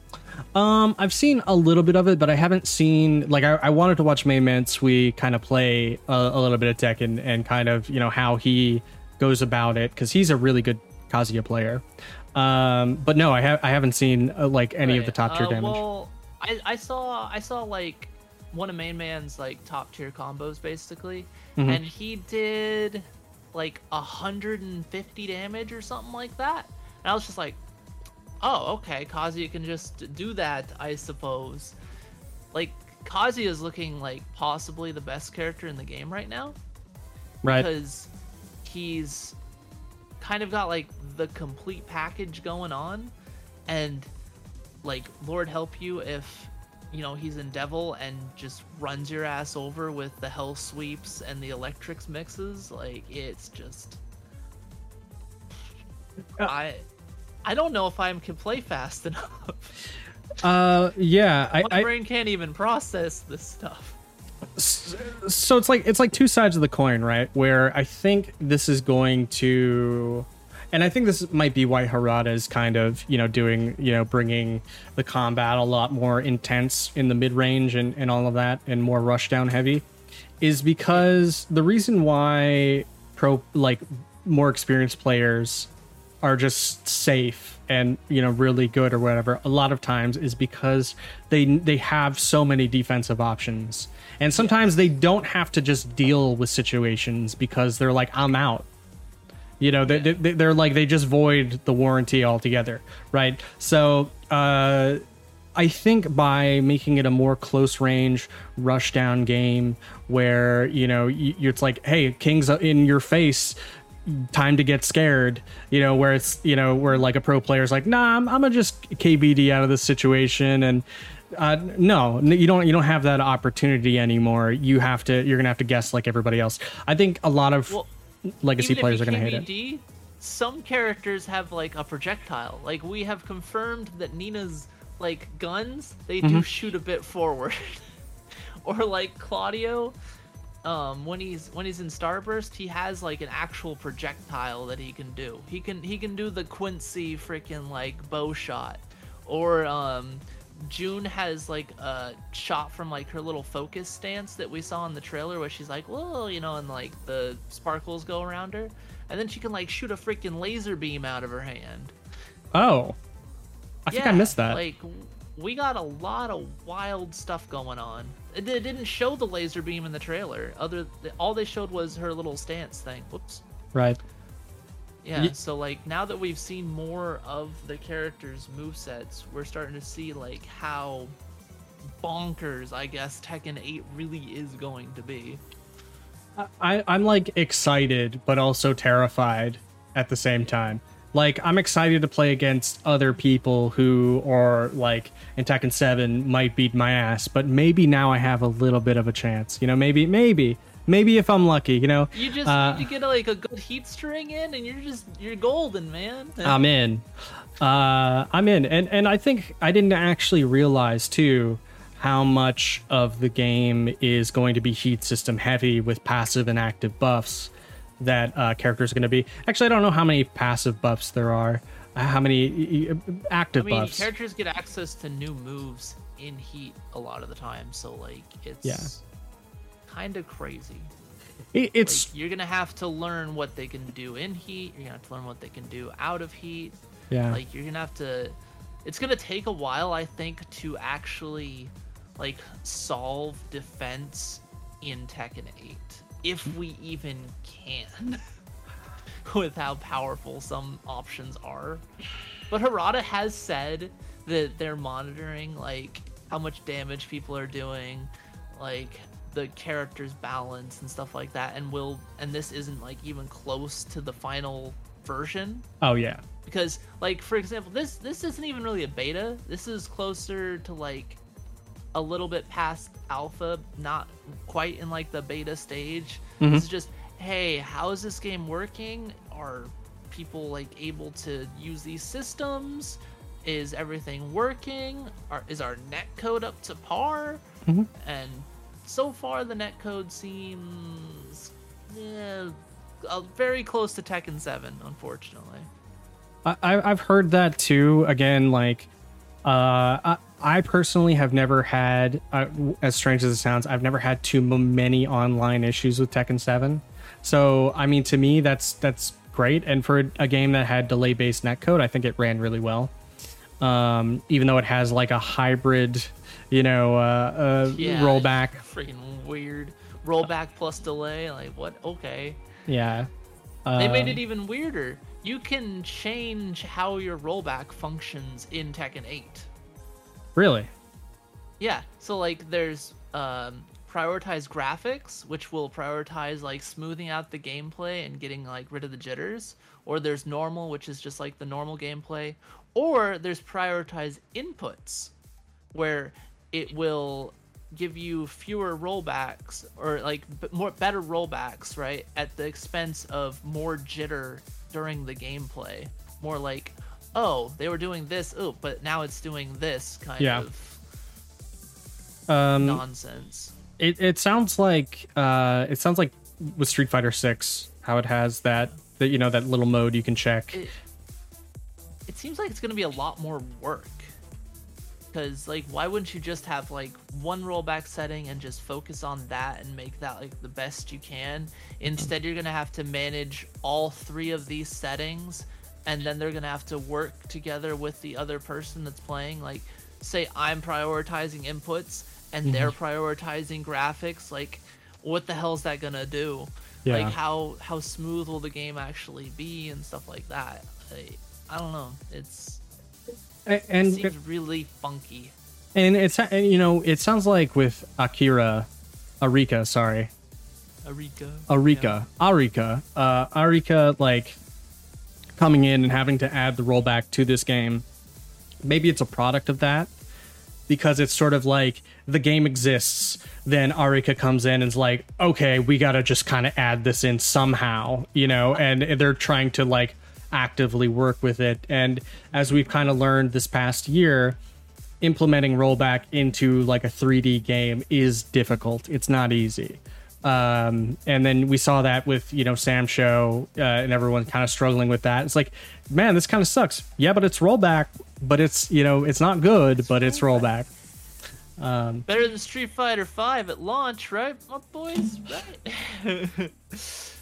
Um, I've seen a little bit of it, but I haven't seen like I, I wanted to watch Main Man Sui kind of play a, a little bit of Tekken and kind of you know how he goes about it because he's a really good Kazuya player. Um, but no, I have I haven't seen uh, like any of the top tier uh, damage. Well, I, I saw I saw like one of Main Man's like top tier combos basically, Mhm. and he did like 150 damage or something like that. And I was just like, oh, okay, Kazuya can just do that, I suppose. Like Kazuya is looking like possibly the best character in the game right now Right. because he's kind of got like the complete package going on and like lord help you if you know he's in devil and just runs your ass over with the hell sweeps and the electrics mixes like it's just i i don't know if i can play fast enough Uh, yeah. My I brain can't even process this stuff so it's like it's like two sides of the coin, right? Where I think this is going to, and I think this might be why Harada is kind of you know doing you know bringing the combat a lot more intense in the mid range and and all of that, and more rushdown heavy, is because the reason why pro like more experienced players are just safe and you know really good or whatever a lot of times is because they they have so many defensive options. And sometimes they don't have to just deal with situations because they're like i'm out. You know they, they, they're like they just void the warranty altogether right? So uh I think by making it a more close range rush down game where you know you, it's like hey king's in your face time to get scared you know where it's you know where like a pro player's like nah i'm, I'm gonna just kbd out of this situation and uh, no you don't you don't have that opportunity anymore you have to you're gonna have to guess like everybody else i think a lot of Well, legacy players are gonna hate it Some characters have like a projectile. Like we have confirmed that Nina's like guns, they Mm-hmm. do shoot a bit forward. or like Claudio, um, when he's when he's in Starburst, he has like an actual projectile that he can do. He can he can do the Quincy freaking like bow shot. Or um June has like a shot from like her little focus stance that we saw in the trailer where she's like, well, you know, and like the sparkles go around her. And then she can like shoot a freaking laser beam out of her hand. oh i think i missed that Like, we got a lot of wild stuff going on. It, it didn't show the laser beam in the trailer. Other, all they showed was her little stance thing. Whoops. right Yeah, Ye- so like now that we've seen more of the characters' move sets, we're starting to see like how bonkers I guess Tekken 8 really is going to be. I, I'm like excited, but also terrified at the same time. Like I'm excited to play against other people who are like in Tekken 7 might beat my ass, but maybe now I have a little bit of a chance. You know, maybe, maybe, maybe if I'm lucky. You know, You just Uh, need to get like a good heat string in and you're just you're golden, man. I'm in. Uh, I'm in, and and I think I didn't actually realize too how much of the game is going to be heat system heavy with passive and active buffs that uh, characters are going to be. Actually, I don't know how many passive buffs there are. uh, How many uh, active I mean, buffs? characters get access to new moves in heat a lot of the time, so like it's Yeah. kind of crazy. It- it's Like, you're gonna have to learn what they can do in heat. You're gonna have to learn what they can do out of heat. yeah. Like you're gonna have to. It's gonna take a while, I think, to actually like solve defense in Tekken 8, if we even can, with how powerful some options are. But Harada has said that they're monitoring like how much damage people are doing, like the character's balance and stuff like that, and will and this isn't like even close to the final version oh yeah. because like for example this this isn't even really a beta this is closer to like a little bit past alpha not quite in like the beta stage Mhm. this is just hey how is this game working are people like able to use these systems is everything working are, is our net code up to par Mhm. and so far the net code seems eh, uh, very close to Tekken 7 unfortunately I, I've heard that too. Again, like, I, I personally have never had, uh, as strange as it sounds, I've never had too many online issues with Tekken Seven. So, I mean, to me, that's that's great. And for a game that had delay-based netcode, I think it ran really well. Um, even though it has like a hybrid, you know, uh, uh, Yeah, rollback. Freaking weird. Rollback plus delay. Like what? Okay. Yeah. They made Um, it even weirder. You can change how your rollback functions in Tekken 8. Really? Yeah, so like there's um, prioritize graphics, which will prioritize like smoothing out the gameplay and getting like rid of the jitters, or there's normal, which is just like the normal gameplay, or there's prioritize inputs, where it will give you fewer rollbacks or like b- more better rollbacks, right, at the expense of more jitter during the gameplay. More like, oh, they were doing this, oh, but now it's doing this kind Yeah. of Um, nonsense. it, it sounds like uh, it sounds like with Street Fighter Six, how it has that that you know that little mode you can check. it, it seems like it's going to be a lot more work because like why wouldn't you just have like one rollback setting and just focus on that and make that like the best you can? Instead you're going to have to manage all three of these settings and then they're going to have to work together with the other person that's playing. Like say i'm prioritizing inputs and they're mm-hmm. prioritizing graphics like what the hell is that going to do? Yeah. like how how smooth will the game actually be and stuff like that? Like, i don't know. It's A- it and seems really funky and it's and, you know it sounds like with Akira, Arika, sorry, Arika. Arika, Arika, uh, Arika, like coming in and having to add the rollback to this game. Maybe it's a product of that because it's sort of like the game exists. Then Arika comes in and is like, okay, we got to just kind of add this in somehow, you know, and they're trying to like actively work with it. And as we've kind of learned this past year, implementing rollback into like a 3D game is difficult. It's not easy. Um, and then we saw that with you know SamSho uh, and everyone kind of struggling with that. It's like, man, this kind of sucks. Yeah, but it's rollback. But it's you know it's not good, but it's rollback. Um, Better than Street Fighter Five at launch, right, my boys? Right.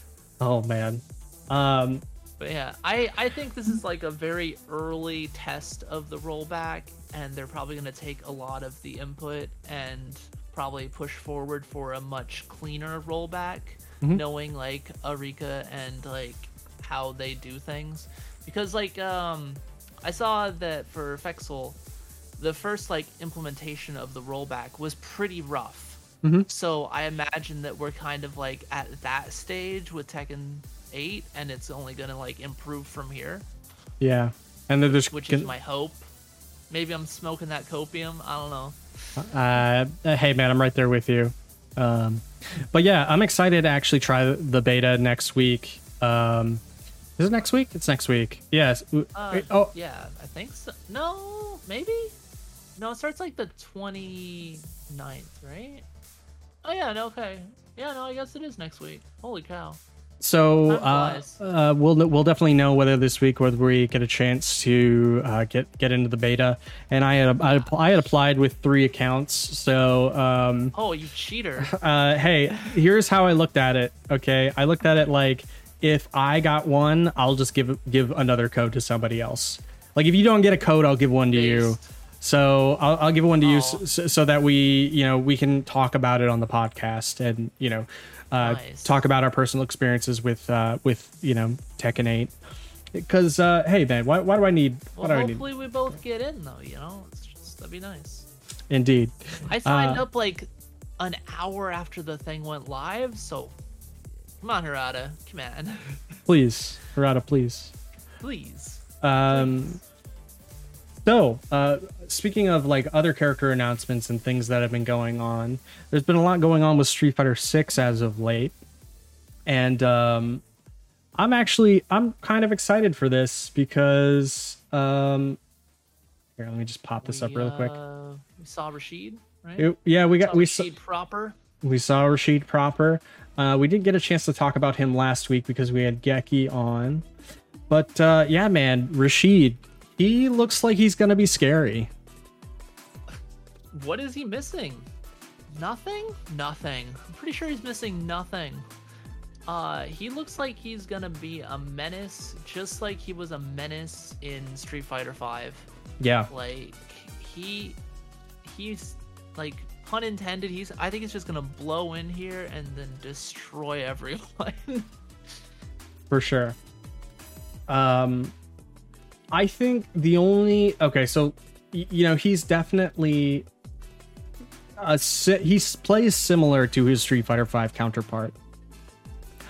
oh man. Um, but yeah, I I think this is like a very early test of the rollback, and they're probably gonna take a lot of the input and probably push forward for a much cleaner rollback, knowing like Arika and like how they do things, because like um I saw that for FEXL, the first like implementation of the rollback was pretty rough. So I imagine that we're kind of like at that stage with Tekken 8, and it's only gonna like improve from here, yeah, and then there's which is my hope. Maybe I'm smoking that copium. I don't know. uh, hey man, I'm right there with you. Um, but yeah, I'm excited to actually try the beta next week. Um, is it next week? It's next week. Yes. Uh, oh, yeah, I think so. No, maybe. No, it starts like the 29th, right? Oh yeah, no, okay. Yeah, no, I guess it is next week. Holy cow. So uh, uh, we'll we'll definitely know whether this week whether we get a chance to uh, get get into the beta. And I had I, I had applied with three accounts. So um, Oh, you cheater. uh, hey, here's how I looked at it. Okay, I looked at it like if I got one, I'll just give give another code to somebody else. Like if you don't get a code, I'll give one to you. So I'll, I'll give one to you Oh. so, so that we you know we can talk about it on the podcast and you know uh, Nice. talk about our personal experiences with uh, with you know Tekken 8. Because uh, hey man, why, why do I need? Well, do I need? hopefully we both get in though. You know, it's just, that'd be nice. Indeed. I signed Uh, up like an hour after the thing went live, so come on, Harada, come on, Please, Harada, please. please. Um, so, uh, speaking of like other character announcements and things that have been going on, there's been a lot going on with Street Fighter 6 as of late. And um, I'm actually I'm kind of excited for this because um, here, let me just pop this up We, real quick. uh, We saw Rashid, right? It- yeah, we got saw we saw, Rashid proper. we saw Rashid proper. Uh, we didn't get a chance to talk about him last week because we had Geki on. But uh, yeah, man, Rashid, he looks like he's gonna be scary. What is he missing? Nothing? Nothing. I'm pretty sure he's missing nothing. Uh, he looks like he's gonna be a menace, just like he was a menace in Street Fighter Five. Yeah, Like he, he's like pun intended. He's. I think he's just gonna blow in here and then destroy everyone. for sure. Um, I think the only okay, so you know he's definitely a he plays similar to his Street Fighter Five counterpart,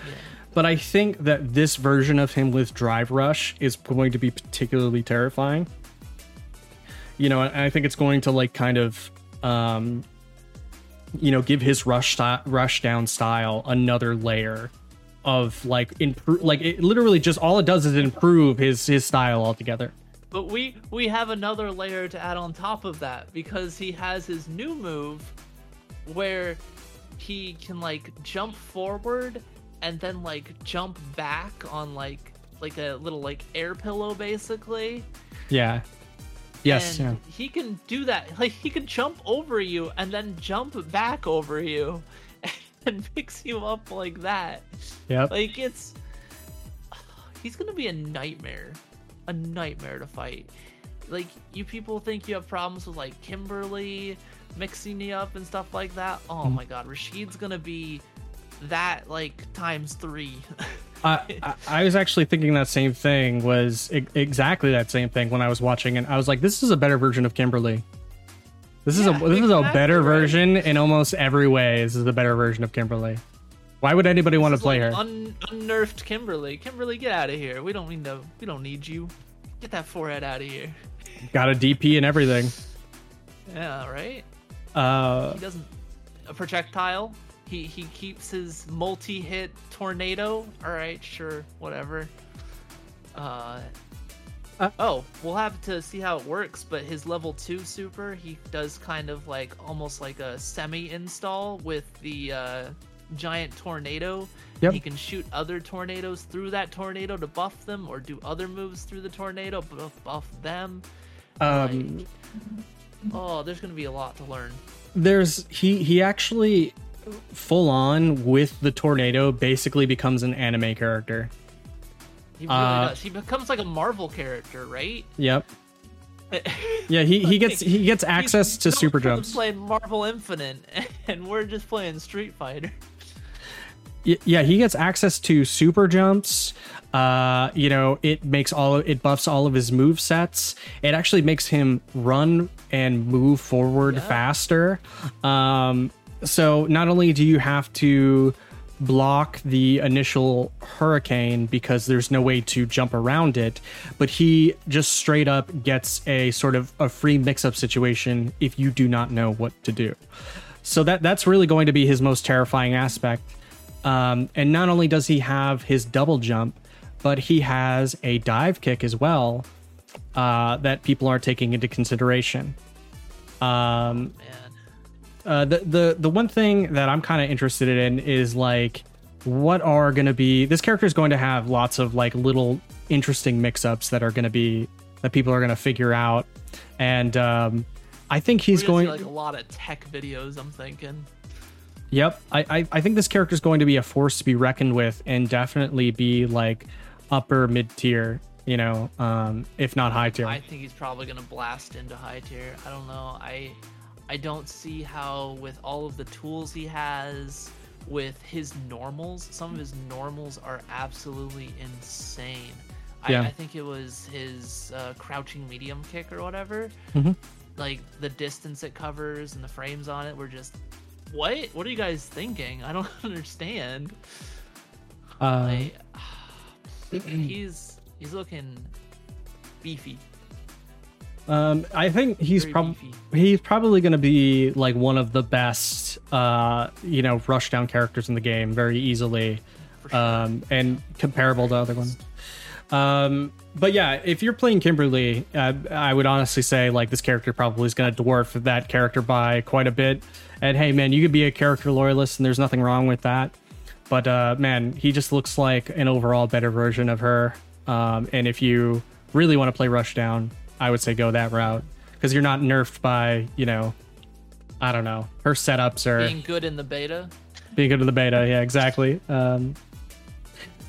Yeah. but I think that this version of him with Drive Rush is going to be particularly terrifying. You know, and I think it's going to like kind of, um, you know, give his rush sty- rush down style another layer of like improve. Like it literally just all it does is improve his his style altogether. But we we have another layer to add on top of that because he has his new move where he can like jump forward and then like jump back on like like a little like air pillow basically. Yeah. Yes. and yeah. he can do that. Like he can jump over you and then jump back over you and picks you up like that. Yeah. Like it's he's gonna be a nightmare. A nightmare to fight. Like you people think you have problems with like Kimberly mixing you up and stuff like that. Oh Mm. my god, Rashid's gonna be that like times three. I, I I was actually thinking that same thing was e- exactly that same thing when I was watching and I was like, this is a better version of Kimberly. This is Yeah, a this is a better version in almost every way. This is a better version of Kimberly. Why would anybody want to play like her? Un- unnerfed Kimberly. Kimberly, get out of here. We don't need to. We don't need you. Get that forehead out of here. Got a DP and everything. Yeah, right. Uh, He doesn't a projectile. He he keeps his multi-hit tornado. All right, sure, whatever. Uh, oh, we'll have to see how it works. But his level two super, he does kind of like almost like a semi-install with the uh, giant tornado. Yep. He can shoot other tornadoes through that tornado to buff them, or do other moves through the tornado, buff, buff them. um, Oh, there's gonna be a lot to learn. there's he he actually full on with the tornado basically becomes an anime character. He really Uh, does. He becomes like a Marvel character, right? Yep. Yeah, he, he gets he gets access to super jumps. Playing Marvel Infinite, and we're just playing Street Fighter. Yeah he gets access to super jumps uh you know it makes all it buffs all of his move sets it actually makes him run and move forward Yeah. faster um so not only do you have to block the initial hurricane because there's no way to jump around it but he just straight up gets a sort of a free mix-up situation if you do not know what to do. So that that's really going to be his most terrifying aspect. Um, and not only does he have his double jump, but he has a dive kick as well uh, that people aren't taking into consideration. Um, Man, uh, the the the one thing that I'm kind of interested in is like what are going to be this character is going to have lots of like little interesting mix-ups that are going to be that people are going to figure out, and um, I think he's going. see, like a lot of tech videos. I'm thinking. Yep, I, I I think this character is going to be a force to be reckoned with, and definitely be like upper mid tier, you know, um, if not high tier. I think he's probably gonna blast into high tier. I don't know. I I don't see how with all of the tools he has, with his normals, some of his normals are absolutely insane. Yeah. I, I think it was his uh, crouching medium kick or whatever. Mhm. Like the distance it covers and the frames on it were just what? What are you guys thinking? I don't understand. Uh, Like, he's he's looking beefy. Um, I think he's probably he's probably going to be like one of the best, uh, you know, rushdown characters in the game very easily, sure. um, and comparable to other ones. Um, but yeah, if you're playing Kimberly, uh, I would honestly say like this character probably is going to dwarf that character by quite a bit. And hey, man, you could be a character loyalist, and there's nothing wrong with that. But uh, man, he just looks like an overall better version of her. Um, and if you really want to play Rushdown, I would say go that route because you're not nerfed by you know, I don't know, her setups or Being good in the beta. being good in the beta. Yeah, exactly. Um,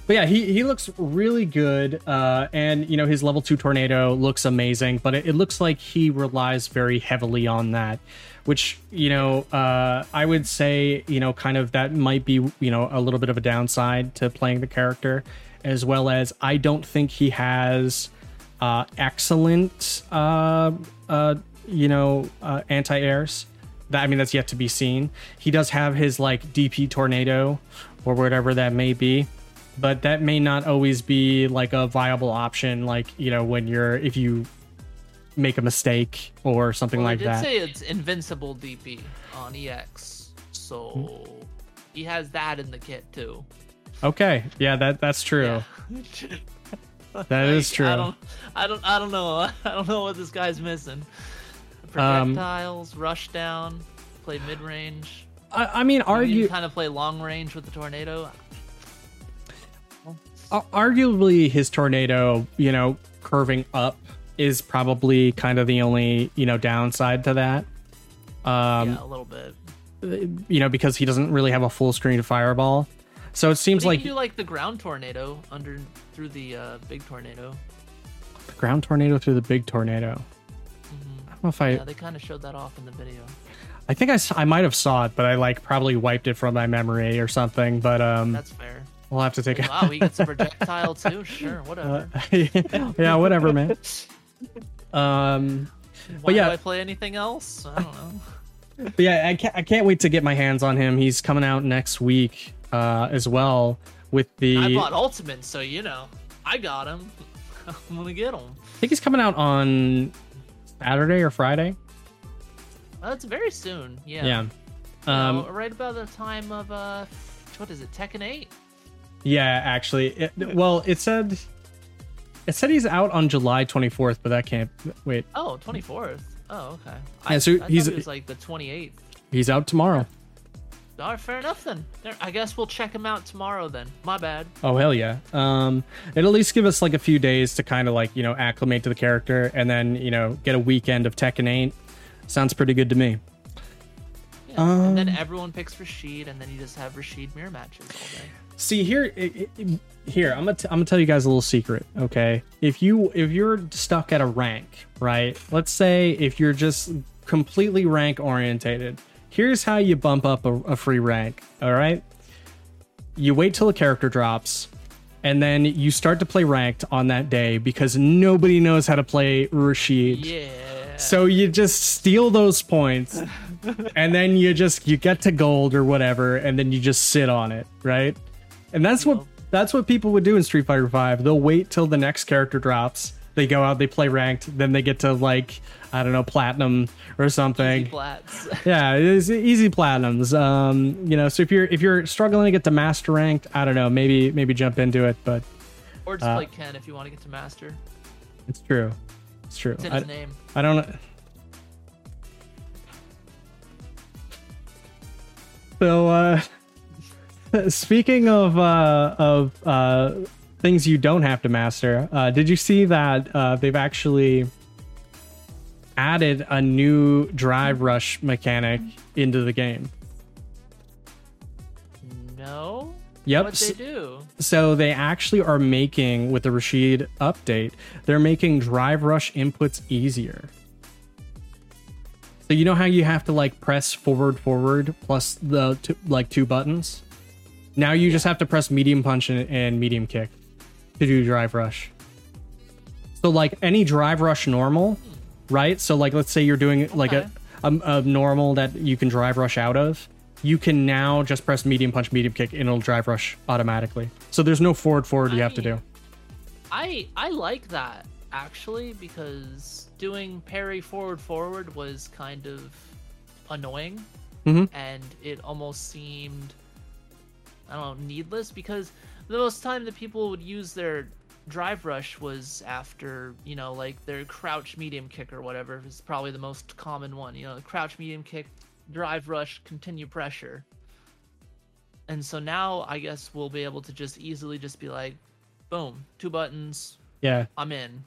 but yeah, he he looks really good, uh, and you know his level two tornado looks amazing, but it, it looks like he relies very heavily on that, which you know uh, I would say you know kind of that might be you know a little bit of a downside to playing the character, as well as I don't think he has uh, excellent uh, uh, you know uh, anti airs. That I mean that's yet to be seen. He does have his like DP tornado or whatever that may be but that may not always be like a viable option like you know when you're if you make a mistake or something Well, like I did that say it's invincible DP on EX, so he has that in the kit too. okay yeah that that's true Yeah. That is true. I don't, I don't, I don't know. I don't know what this guy's missing. Um, Projectiles, rush down, play mid range. I, I mean argue kind of play long range with the tornado. arguably his tornado you know curving up is probably kind of the only you know downside to that um yeah, a little bit. you know because he doesn't really have a full screen fireball so it seems like you do like the ground tornado under through the uh, big tornado. the ground tornado through the big tornado Mhm. i don't know if i Yeah, they kind of showed that off in the video. I think I, I might have saw it, but I like probably wiped it from my memory or something. But um, That's fair. we'll have to take it. Wow, he gets a projectile too. Sure, whatever. yeah, whatever, man. Um, Why yeah. do I play anything else? I don't know. but yeah, I can't, I can't wait to get my hands on him. He's coming out next week uh, as well with the. I bought Ultimate, so you know, I got him. I'm gonna get him. I think he's coming out on Saturday or Friday. Well, it's very soon. Yeah. Yeah. Um, Uh, right about the time of uh, what is it? Tekken 8. yeah, actually, it, well, it said it said he's out on July 24th, but that can't wait. Oh, 24th. Oh, okay. Yeah, I, so I he's- was like the 28th. He's out tomorrow. All right, fair enough then. I guess we'll check him out tomorrow then. My bad. Oh hell yeah. Um it'll at least give us like a few days to kind of like, you know, acclimate to the character and then, you know, get a weekend of Tekken 8. Sounds pretty good to me. Yeah. and then Um, everyone picks Rashid, and then you just have Rashid mirror matches all day. See here it, it- here, I'm going to I'm to tell you guys a little secret, okay? If you if you're stuck at a rank, right? Let's say if you're just completely rank orientated. Here's how you bump up a, a free rank, all right? You wait till a character drops and then you start to play ranked on that day because nobody knows how to play Rashid. Yeah. So you just steal those points and then you just you get to gold or whatever and then you just sit on it, right? And that's what that's what people would do in Street Fighter 5. They'll wait till the next character drops. They go out, they play ranked, then they get to like I don't know, platinum or something. Easy flats. Yeah, it is easy platinums. Um, you know, so if you're if you're struggling to get to master ranked, I don't know, maybe maybe jump into it, but or just Uh, play Ken if you want to get to master. it's true. It's true. It's in I, name. I don't know. So, uh, speaking of uh, of uh, things you don't have to master, uh, did you see that uh, they've actually added a new drive rush mechanic into the game? No. Yep. What they do? So they actually are making with the Rashid update, they're making drive rush inputs easier. So you know how you have to like press forward forward plus the two, like two buttons? Now you just have to press medium punch and, and medium kick to do drive rush. So like any drive rush normal, right? So like let's say you're doing like a, a a normal that you can drive rush out of, you can now just press medium punch, medium kick, and it'll drive rush automatically. So there's no forward forward you have to do. I I like that actually because doing parry forward forward was kind of annoying, Mhm. and it almost seemed I don't know needless because the most time that people would use their drive rush was after you know like their crouch medium kick or whatever is probably the most common one you know the crouch medium kick drive rush continue pressure. And so now i guess we'll be able to just easily just be like boom two buttons Yeah, i'm in.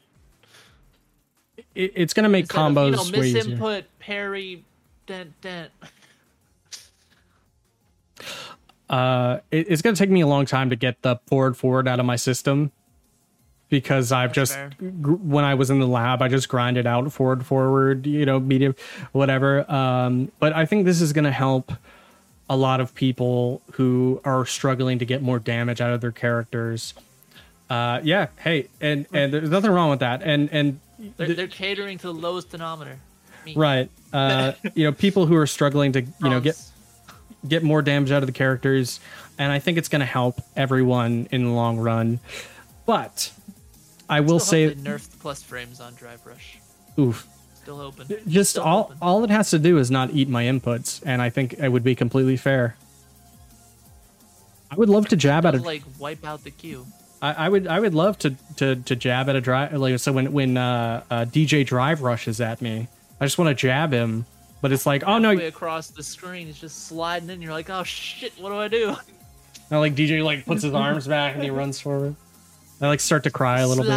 It, it's gonna make Instead of, combos you know, miss easier. input parry dent dent. Uh, it, it's gonna take me a long time to get the forward forward out of my system because I've That's just gr- when I was in the lab, I just grinded out forward forward, you know, medium, whatever. Um, but I think this is gonna help a lot of people who are struggling to get more damage out of their characters. Uh, yeah, hey, and and there's nothing wrong with that, and and They're, they're catering to the lowest denominator. Me. right, uh, you know, people who are struggling to you know get get more damage out of the characters, and I think it's going to help everyone in the long run. But I will say, nerf the plus frames on Drive Rush. oof, Still open. just Still all hoping. all it has to do is not eat my inputs, and I think it would be completely fair. I would love to jab at a like wipe out the queue. I, I would I would love to to to jab at a drive like so when when uh, uh, DJ Drive rushes at me, I just want to jab him, but it's like oh no, Way across the screen, it's just sliding in. You're like, oh shit, what do I do? I like DJ like puts his arms back and he runs forward. I like start to cry a little bit.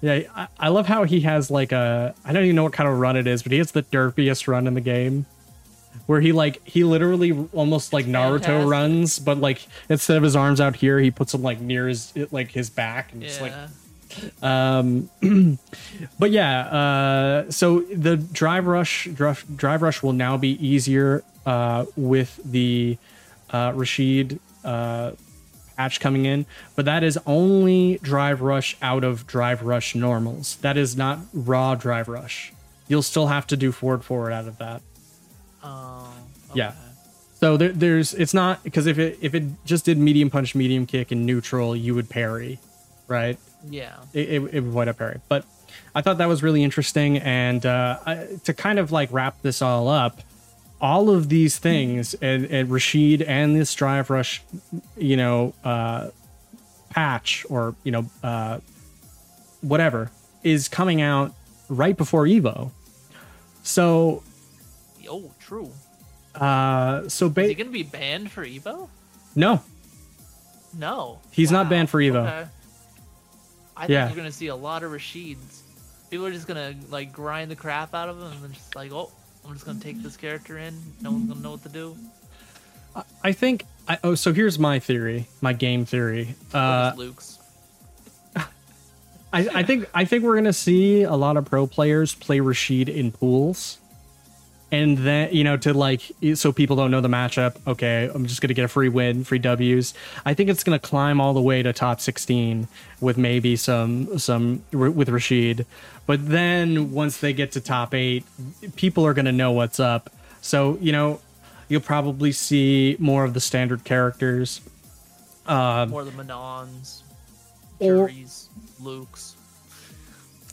Yeah, I, I love how he has like a I don't even know what kind of run it is, but he has the derpiest run in the game. Where he like he literally almost like Naruto fantastic. runs, but like instead of his arms out here, he puts them like near his like his back and just like Um, but yeah, uh, so the drive rush drive, drive rush will now be easier uh, with the uh, Rashid uh, patch coming in, but that is only drive rush out of drive rush normals. That is not raw drive rush. You'll still have to do forward forward out of that. Oh. Yeah. So there, there's it's not because if it if it just did medium punch, medium kick, and neutral, you would parry, right? Yeah. it, it, it would avoid a parry. But I thought that was really interesting. And uh, I, to kind of like wrap this all up, all of these things and, and Rashid and this drive rush, you know, uh, patch or you know, uh, whatever is coming out right before Evo. So, Oh, true. uh, so Is he gonna be banned for Evo? no, No. He's not banned for Evo. Okay. I think Yeah. you're gonna see a lot of Rashids. People are just gonna like grind the crap out of him and just like, oh, I'm just gonna take this character in. No one's gonna know what to do. I think. I, oh, so here's my theory, my game theory. Uh, Luke's. I, I think I think we're gonna see a lot of pro players play Rashid in pools, and then you know to like so people don't know the matchup. Okay, I'm just gonna get a free win, free Ws. I think it's gonna climb all the way to top 16 with maybe some some with Rashid, but then once they get to top eight, people are gonna know what's up. So you know you'll probably see more of the standard characters. Um, More of the Manons, Or- Juris, Luke's,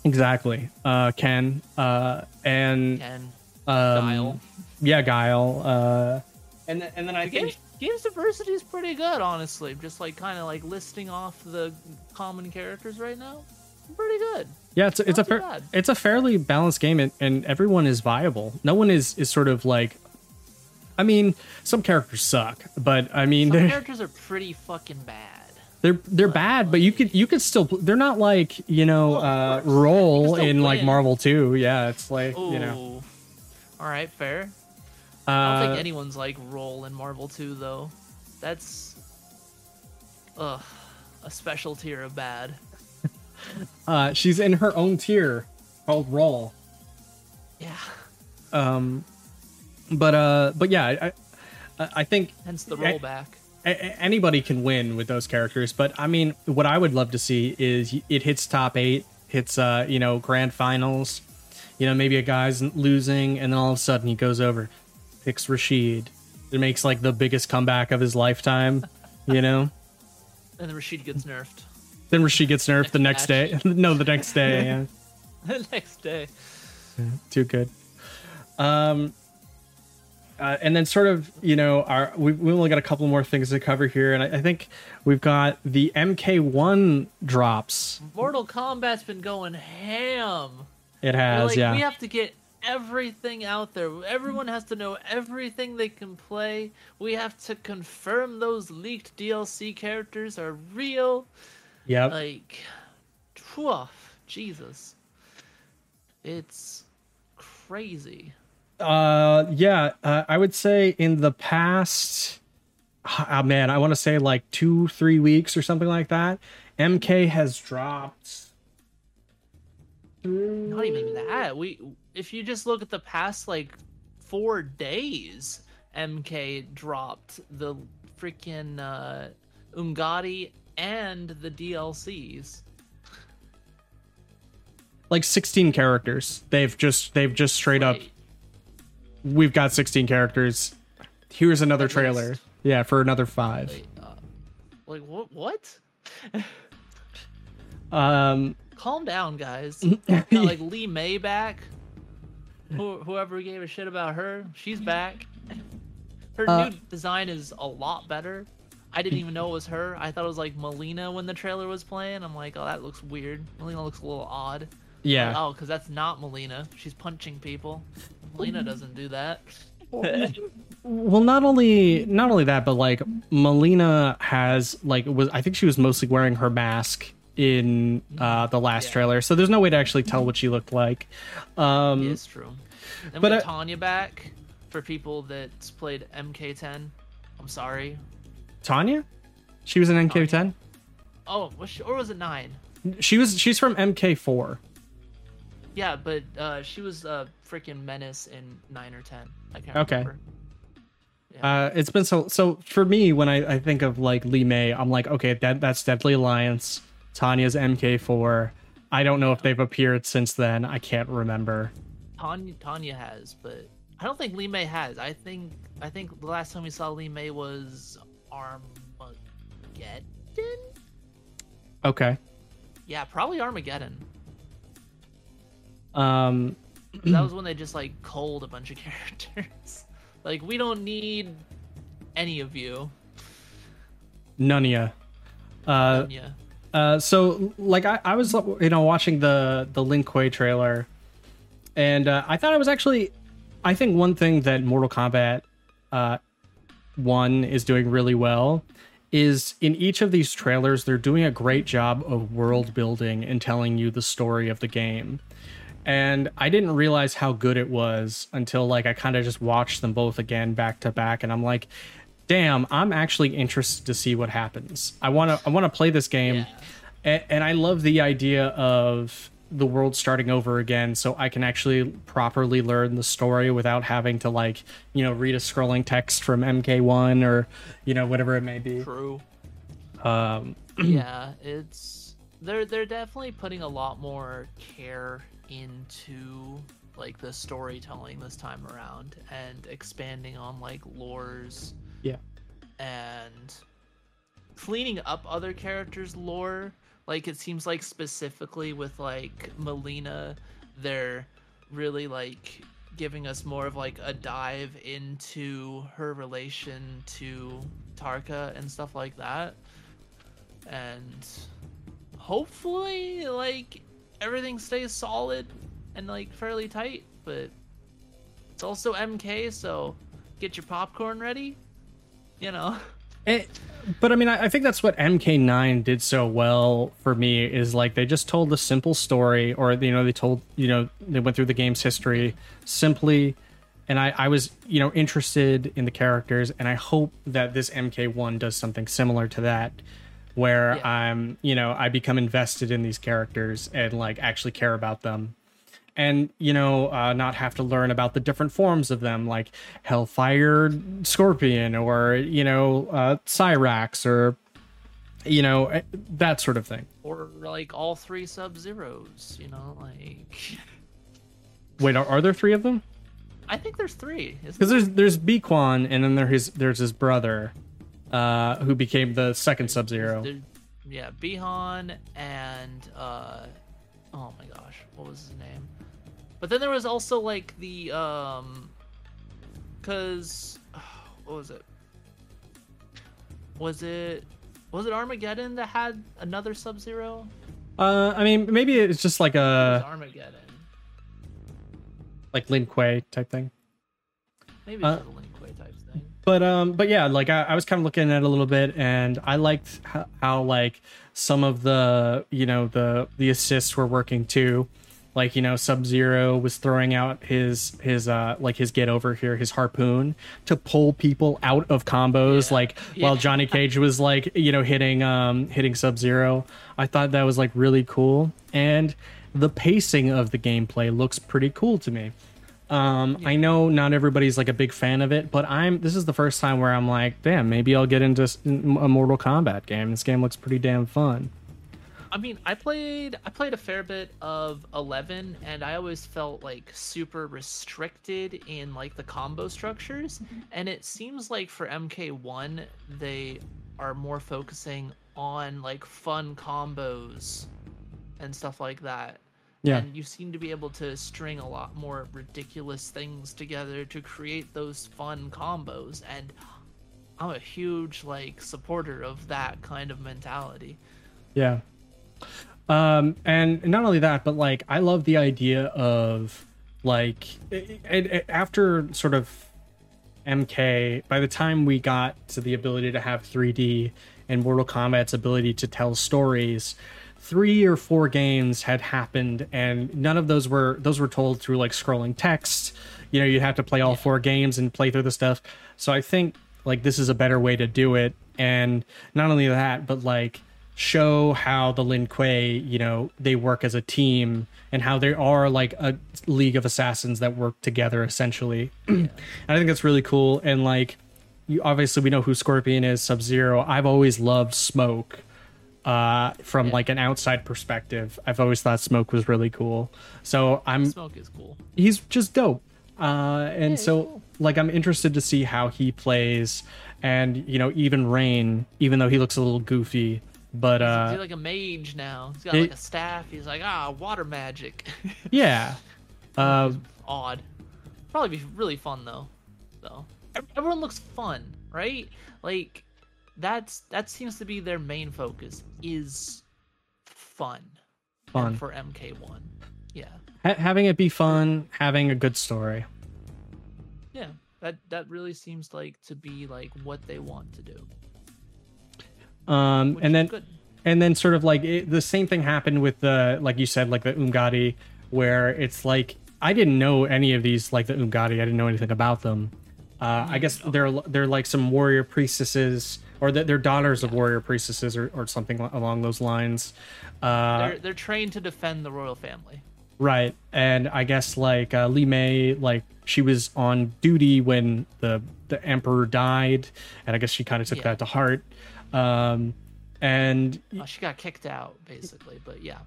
exactly, uh, Ken, uh, and Ken, um, Dial. yeah, Guile. Uh, and then, and then I The think games, games diversity is pretty good, honestly. Just like kind of like listing off the common characters right now, pretty good. yeah, it's a, it's a not fair, bad. it's a fairly balanced game, and, and everyone is viable. No one is is sort of like, I mean, some characters suck, but I mean Some characters are pretty fucking bad. they're they're bad, but you could you could still they're not like you know Oh, uh, roll in like. Marvel 2. Yeah, it's like Ooh. you know. All right, fair. I don't Uh, think anyone's like roll in Marvel 2 though. That's ugh, a special tier of bad. uh, she's in her own tier called Roll. Yeah. Um, but uh, but yeah, I I, I think Hence the rollback. a- a- anybody can win with those characters but i mean what i would love to see is it hits top eight hits uh you know grand finals you know maybe a guy's losing and then all of a sudden he goes over picks rashid it makes like the biggest comeback of his lifetime you know And then Rashid gets nerfed. then rashid gets nerfed the next Next day no the next day yeah the next day. Yeah, too good. Um, uh, and then sort of, you know, our we we only got a couple more things to cover here, and I, I think we've got the MK1 drops. Mortal Kombat's been going ham. It has, like, yeah, We have to get everything out there. Everyone has to know everything they can play. We have to confirm those leaked DLC characters are real. yep. Like, whew, Jesus. It's crazy. Uh, yeah, uh, I would say in the past, oh, man, I want to say like two, three weeks or something like that. MK has dropped. Not even that. We if you just look at the past like four days, MK dropped the freaking uh, Umgadi and the DLCs. Like 16 characters. They've just they've just straight up. We've got 16 characters. Here's another At trailer. least. Yeah, for another five. wait, uh, like what? What? Um, Calm down, guys. Got, like Li Mei back. Who, whoever gave a shit about her, she's back. Her Uh, new design is a lot better. I didn't even know it was her. I thought it was like Melina when the trailer was playing. I'm like, oh, that looks weird. Melina looks a little odd. yeah. Oh, because that's not Melina. She's punching people. Melina doesn't do that. Well, not only not only that, but like Melina has like was I think she was mostly wearing her mask in uh the last Yeah. trailer, so there's no way to actually tell what she looked like. Um, it's true. Then but Tanya back for people that's played MK10. I'm sorry. Tanya, she was in MK10. Oh, was she, or was it nine? She was she's from MK4. Yeah, but uh, she was a freaking menace in nine or ten. I can't Okay. remember. Uh, it's been so so for me when I, I think of like Li Mei, I'm like okay that that's Deadly Alliance. Tanya's MK4. I don't know if they've appeared since then. I can't remember. Tanya, Tanya has, but I don't think Li Mei has. I think I think the last time we saw Li Mei was Armageddon. Okay. Yeah, probably Armageddon. Um, that was when they just like cold a bunch of characters. like we don't need any of you. none of ya. Uh, yeah. Uh, so like I, I was you know watching the the Lin Kuei trailer, and uh, I thought it was actually, I think one thing that Mortal Kombat, uh, one is doing really well, is in each of these trailers they're doing a great job of world building and telling you the story of the game. And I didn't realize how good it was until like I kind of just watched them both again back to back, and I'm like, damn, I'm actually interested to see what happens. I want to I want to play this game, Yeah. and, and I love the idea of the world starting over again, so I can actually properly learn the story without having to like you know read a scrolling text from MK1 or you know whatever it may be. True. Um, yeah, it's they're they're definitely putting a lot more care into like the storytelling this time around and expanding on like lores yeah, and cleaning up other characters' lore. Like it seems like specifically with like Melina, they're really like giving us more of like a dive into her relation to Tarka and stuff like that. And hopefully like everything stays solid and like fairly tight, but it's also MK, so get your popcorn ready. You know. It, but I mean, I, I think that's what MK9 did so well for me is like they just told a simple story, or you know, they told you know they went through the game's history simply, and I I was you know interested in the characters, and I hope that this MK1 does something similar to that, where Yeah. I'm you know I become invested in these characters and like actually care about them and you know uh, not have to learn about the different forms of them like hellfire scorpion or you know uh, cyrax or you know eh, that sort of thing. Or like all three sub zeros you know like wait are, are there three of them? I think there's three because there's there's Biquan and then there's his there's his brother uh who became the second sub zero yeah bihan and uh oh my gosh what was his name but then there was also like the um because what was it? Was it was it armageddon that had another sub zero uh i mean maybe it's just like a armageddon. Like lin kuei type thing. Maybe Uh, it's a Lin Kuei type thing. but um but yeah like I, I was kind of looking at it a little bit and i liked how, how like some of the you know the the assists were working too like you know Sub Zero was throwing out his his uh like his get over here his harpoon to pull people out of combos Yeah. like while Johnny Cage was like you know hitting um hitting Sub Zero. I thought that was like really cool and the pacing of the gameplay looks pretty cool to me. Um, I know not everybody's like a big fan of it, but I'm. This is the first time where I'm like, damn, maybe I'll get into a Mortal Kombat game. This game looks pretty damn fun. I mean, I played I played a fair bit of 11 and I always felt like super restricted in like the combo structures mm-hmm. and it seems like for MK1 they are more focusing on like fun combos and stuff like that. Yeah. And you seem to be able to string a lot more ridiculous things together to create those fun combos and I'm a huge like supporter of that kind of mentality. Yeah. Um, and not only that, but like I love the idea of like it, it, it- after sort of MK, by the time we got to the ability to have 3D and Mortal Kombat's ability to tell stories, three or four games had happened, and none of those were those were told through like scrolling text. You know, you'd have to play all four games and play through the stuff. So I think like this is a better way to do it, and not only that, but like show how the Lin Kuei, you know, they work as a team and how they are like a league of assassins that work together essentially. and I think that's really cool. And like, you obviously we know who Scorpion is, Sub Zero. I've always loved Smoke. Uh, from Yeah. like an outside perspective, I've always thought Smoke was really cool. So I'm Smoke is cool. he's just dope. Uh, and he's so cool. like I'm interested to see how he plays, and you know even Rain, even though he looks a little goofy, but He's uh, like a mage now. He's got it- like a staff. He's like, ah, water magic. yeah, uh, Odd. Probably be really fun though. Though everyone looks fun, right? Like that's that seems to be their main focus is fun. Fun. for MK1. Yeah. ha- having it be fun, having a good story. Yeah. That that really seems like to be like what they want to do. Um, and then and then sort of like it, the same thing happened with the like you said like the Umgadi, where it's like I didn't know any of these like the Umgadi. I didn't know anything about them. Uh, I guess they're they're like some warrior priestesses, or that they're daughters of warrior priestesses, or, or something along those lines. Uh, they're they're trained to defend the royal family. Right, and I guess like uh, Li Mei, like she was on duty when the the emperor died, and I guess she kind of took Yeah. that to heart. Um, and Oh, she got kicked out basically, but yeah.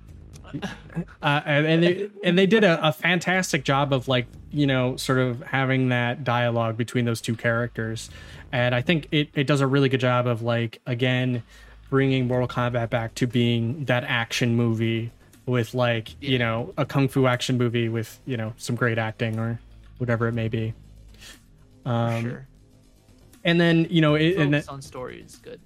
uh, and, and they and they did a, a fantastic job of like you know sort of having that dialogue between those two characters, and I think it it does a really good job of like again bringing Mortal Kombat back to being that action movie with like you know a kung fu action movie with you know some great acting or whatever it may be. Um, sure. And then you know it, and then, on story is good.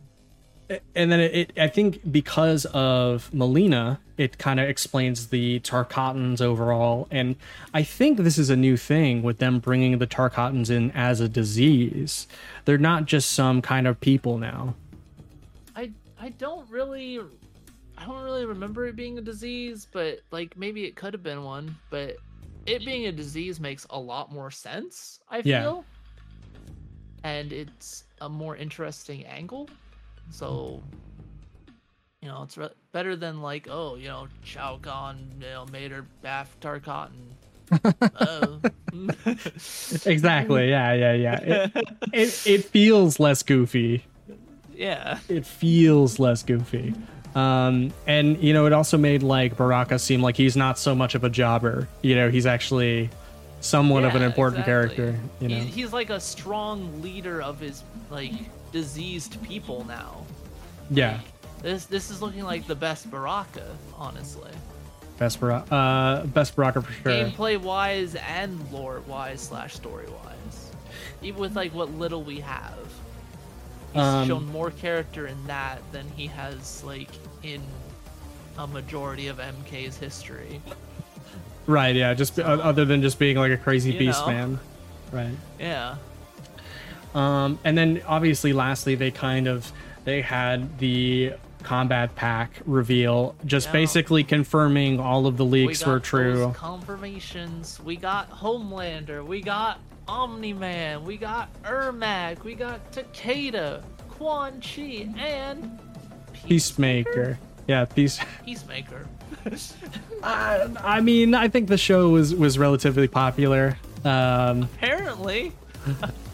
And then it, I think because of Melina, it kind of explains the Tarkatans overall. And I think this is a new thing with them bringing the Tarkatans in as a disease. They're not just some kind of people now. I I don't really I don't really remember it being a disease, but like maybe it could have been one, but it being a disease makes a lot more sense, I Yeah. feel. And it's a more interesting angle. So you know, it's re- better than like, oh, you know, Shao Kahn, you know, made her bath Tarkatan. oh. Exactly. Yeah. Yeah. Yeah. It, it, it feels less goofy. yeah. It feels less goofy. Um, and you know, it also made like Baraka seem like he's not so much of a jobber. You know, he's actually somewhat of an important exactly. character. You know. He- he's like a strong leader of his like diseased people now. yeah. This this is looking like the best Baraka, honestly. Best Baraka, uh, best Baraka for sure. Gameplay wise and lore wise slash story wise. Even with like what little we have. He's Um, shown more character in that than he has like in a majority of MK's history. Right, yeah, just uh, other than just being like a crazy beast know. man. Right. Yeah. Um, and then obviously, lastly, they kind of they had the Kombat Pack reveal, just Yeah. basically confirming all of the we leaks got were true. confirmations. We got Homelander. We got Omni Man. We got Ermac. We got Takeda, Quan Chi, and Peacemaker. Yeah, peace. Peacemaker. I, I mean, I think the show was was relatively popular. Um, Apparently.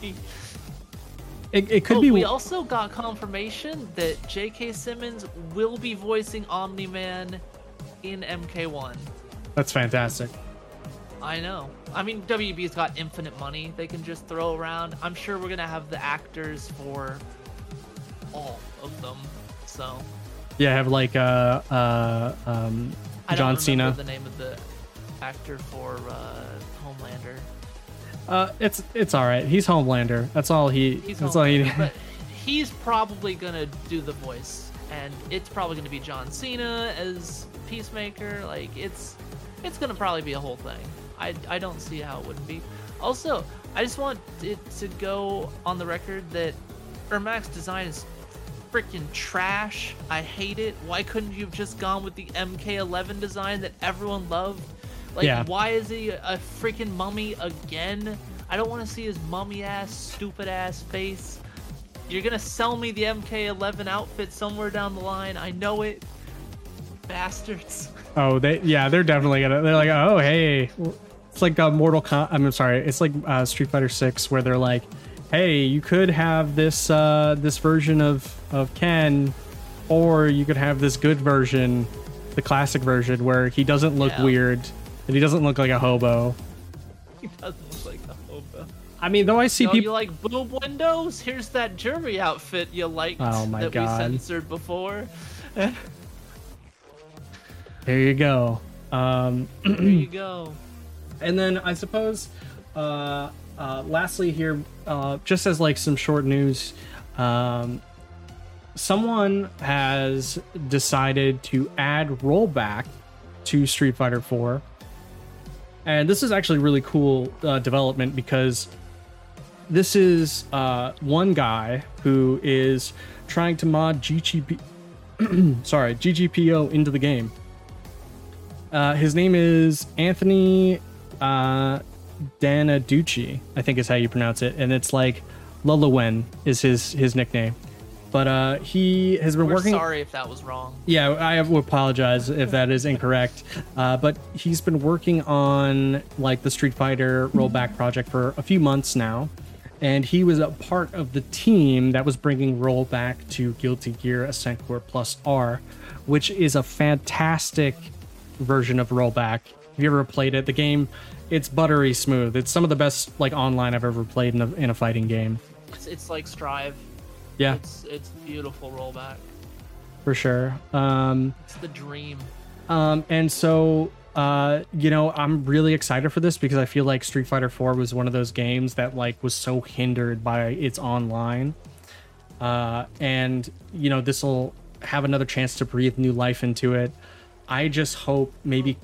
it, it could oh, be. we also got confirmation that J.K. Simmons will be voicing Omni Man in MK1. That's fantastic. I know. I mean, WB's got infinite money they can just throw around. I'm sure we're gonna have the actors for all of them. So Yeah, I have like uh uh um John Cena. I don't Cena. remember the name of the actor for uh, Homelander. Uh, it's it's all right. He's Homelander. That's all he. He's that's all he. But he's probably gonna do the voice, and it's probably gonna be John Cena as Peacemaker. Like it's it's gonna probably be a whole thing. I I don't see how it wouldn't be. Also, I just want it to go on the record that Ermac's design is freaking trash. I hate it. Why couldn't you have just gone with the MK11 design that everyone loved? Like, Yeah. why is he a freaking mummy again? I don't want to see his mummy ass, stupid ass face. You're gonna sell me the MK11 outfit somewhere down the line. I know it. Bastards. Oh, they yeah, they're definitely gonna. They're like, oh hey, it's like a Mortal Com. I'm sorry, it's like uh, Street Fighter Six, where they're like, hey, you could have this uh this version of of Ken, or you could have this good version, the classic version, where he doesn't look Yeah. weird and he doesn't look like a hobo. He doesn't look like a hobo. I mean, though I see Yo, people. like boob windows? Here's that Juri outfit you liked Oh that God. we censored before. There you go. Um, there you go. and then I suppose, uh, uh, lastly here, uh, just as like some short news, um, someone has decided to add rollback to Street Fighter 4. And this is actually really cool uh, development because this is uh, one guy who is trying to mod GGP, sorry, GGPO into the game. Uh, his name is Anthony uh, Danaducci, I think is how you pronounce it, and it's like Lulawen is his his nickname. But uh, he has been We're working. sorry if that was wrong. Yeah, I apologize if that is incorrect. Uh, but he's been working on like the Street Fighter rollback project for a few months now, and he was a part of the team that was bringing rollback to Guilty Gear Accent Core Plus R, which is a fantastic version of rollback. Have you ever played it? The game, it's buttery smooth. It's some of the best like online I've ever played in a, in a fighting game. It's, it's like Strive. Yeah, It's it's beautiful rollback. for sure. Um, It's the dream. Um, and so, uh, you know, I'm really excited for this because I feel like Street Fighter 4 was one of those games that like was so hindered by its online. Uh, and you know, this will have another chance to breathe new life into it. I just hope maybe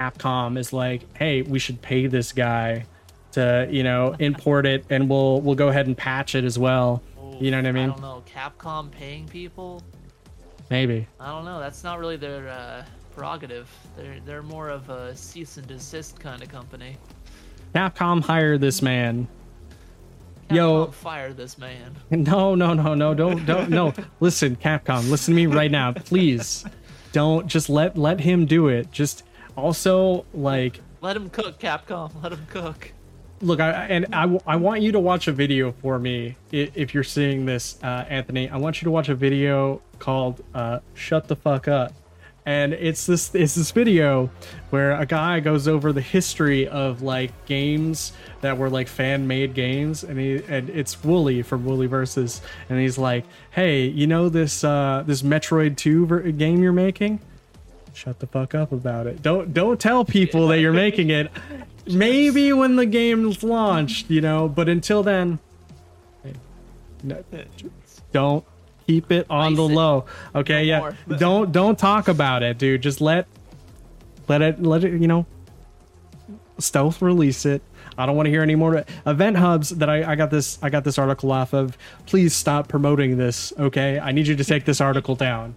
Capcom is like, hey, we should pay this guy to, you know, import it and we'll we'll go ahead and patch it as well. You know what I mean? I don't know. Capcom paying people? Maybe. I don't know. That's not really their uh, prerogative. They're they're more of a cease and desist kind of company. Capcom hire this man. Capcom Yo. fire this man. No, no, no, no, don't, don't, no. Listen, Capcom, listen to me right now, please. Don't just let let him do it. Just also like Let him cook, Capcom. Let him cook. Look. I and I, I want you to watch a video for me if you're seeing this, uh, Anthony. I want you to watch a video called uh, "Shut the Fuck Up," and it's this it's this video where a guy goes over the history of like games that were like fan made games, and he and it's Woolie from Woolie Versus, and he's like, "Hey, you know this uh, this Metroid Two ver- game you're making?" Shut the fuck up about it. Don't don't tell people that you're making it. Maybe when the game's launched, you know, but until then, no, don't keep it on the it. low. Okay, No yeah. more. Don't don't talk about it, dude. Just let let it let it, you know, stealth release it. I don't want to hear any more EventHubs that I, I got this I got this article off of. Please stop promoting this, okay? I need you to take this article down.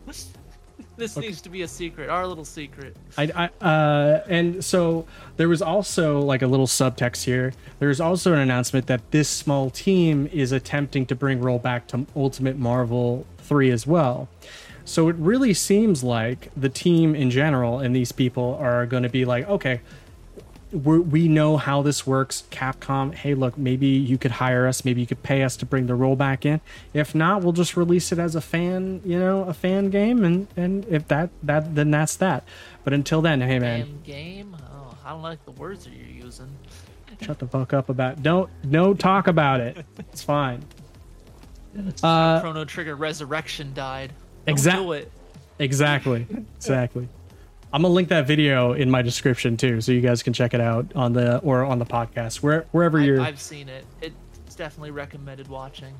This needs to be a secret, our little secret. I, I uh, and so there was also like a little subtext here. There's also an announcement that this small team is attempting to bring rollback to Ultimate Marvel 3 as well. So it really seems like the team in general and these people are going to be like, okay, we're, we know how this works. Capcom, hey, look, maybe you could hire us. Maybe you could pay us to bring the rollback in. If not, we'll just release it as a fan, you know, a fan game. And and if that that then that's that. But until then, hey man, Fan game? Oh, I don't like the words that you're using. shut the fuck up about. Don't no talk about it. It's fine. Uh, Chrono Trigger Resurrection died. Don't Exact- do it. Exactly. Exactly. I'm gonna link that video in my description too, so you guys can check it out on the or on the podcast, where wherever I, you're. I've seen it. It's definitely recommended watching.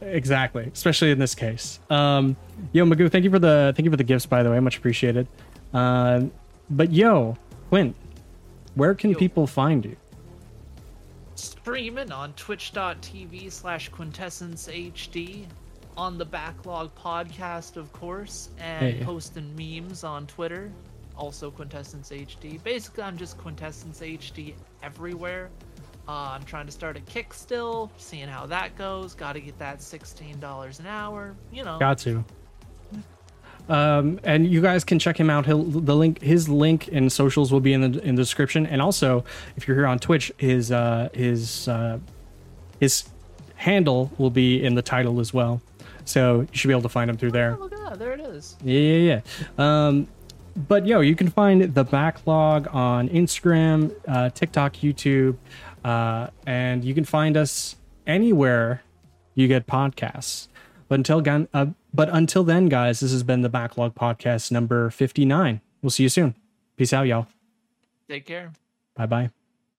Exactly, especially in this case. Um, yo, Magoo, thank you for the thank you for the gifts, by the way, much appreciated. Uh, but yo, Quint, where can Yo. people find you? Streaming on twitch.tv slash quintessence HD. On the Backlog podcast, of course. And Hey. posting memes on Twitter. Also Quintessence HD. Basically, I'm just Quintessence HD everywhere. Uh, I'm trying to start a kick still, seeing how that goes. Got to get that $16 an hour. You know. Got to. Um, and you guys can check him out. He'll the link his link and socials will be in the in the description. And also, if you're here on Twitch, his uh, his uh, his handle will be in the title as well. So you should be able to find them through there. Oh, look at that. There it is. Yeah, yeah, yeah. Um, but yo, you can find the backlog on Instagram, uh, TikTok, YouTube, uh, and you can find us anywhere you get podcasts. But until gun, uh, but until then, guys, this has been the backlog podcast number fifty nine. We'll see you soon. Peace out, y'all. Take care. Bye bye.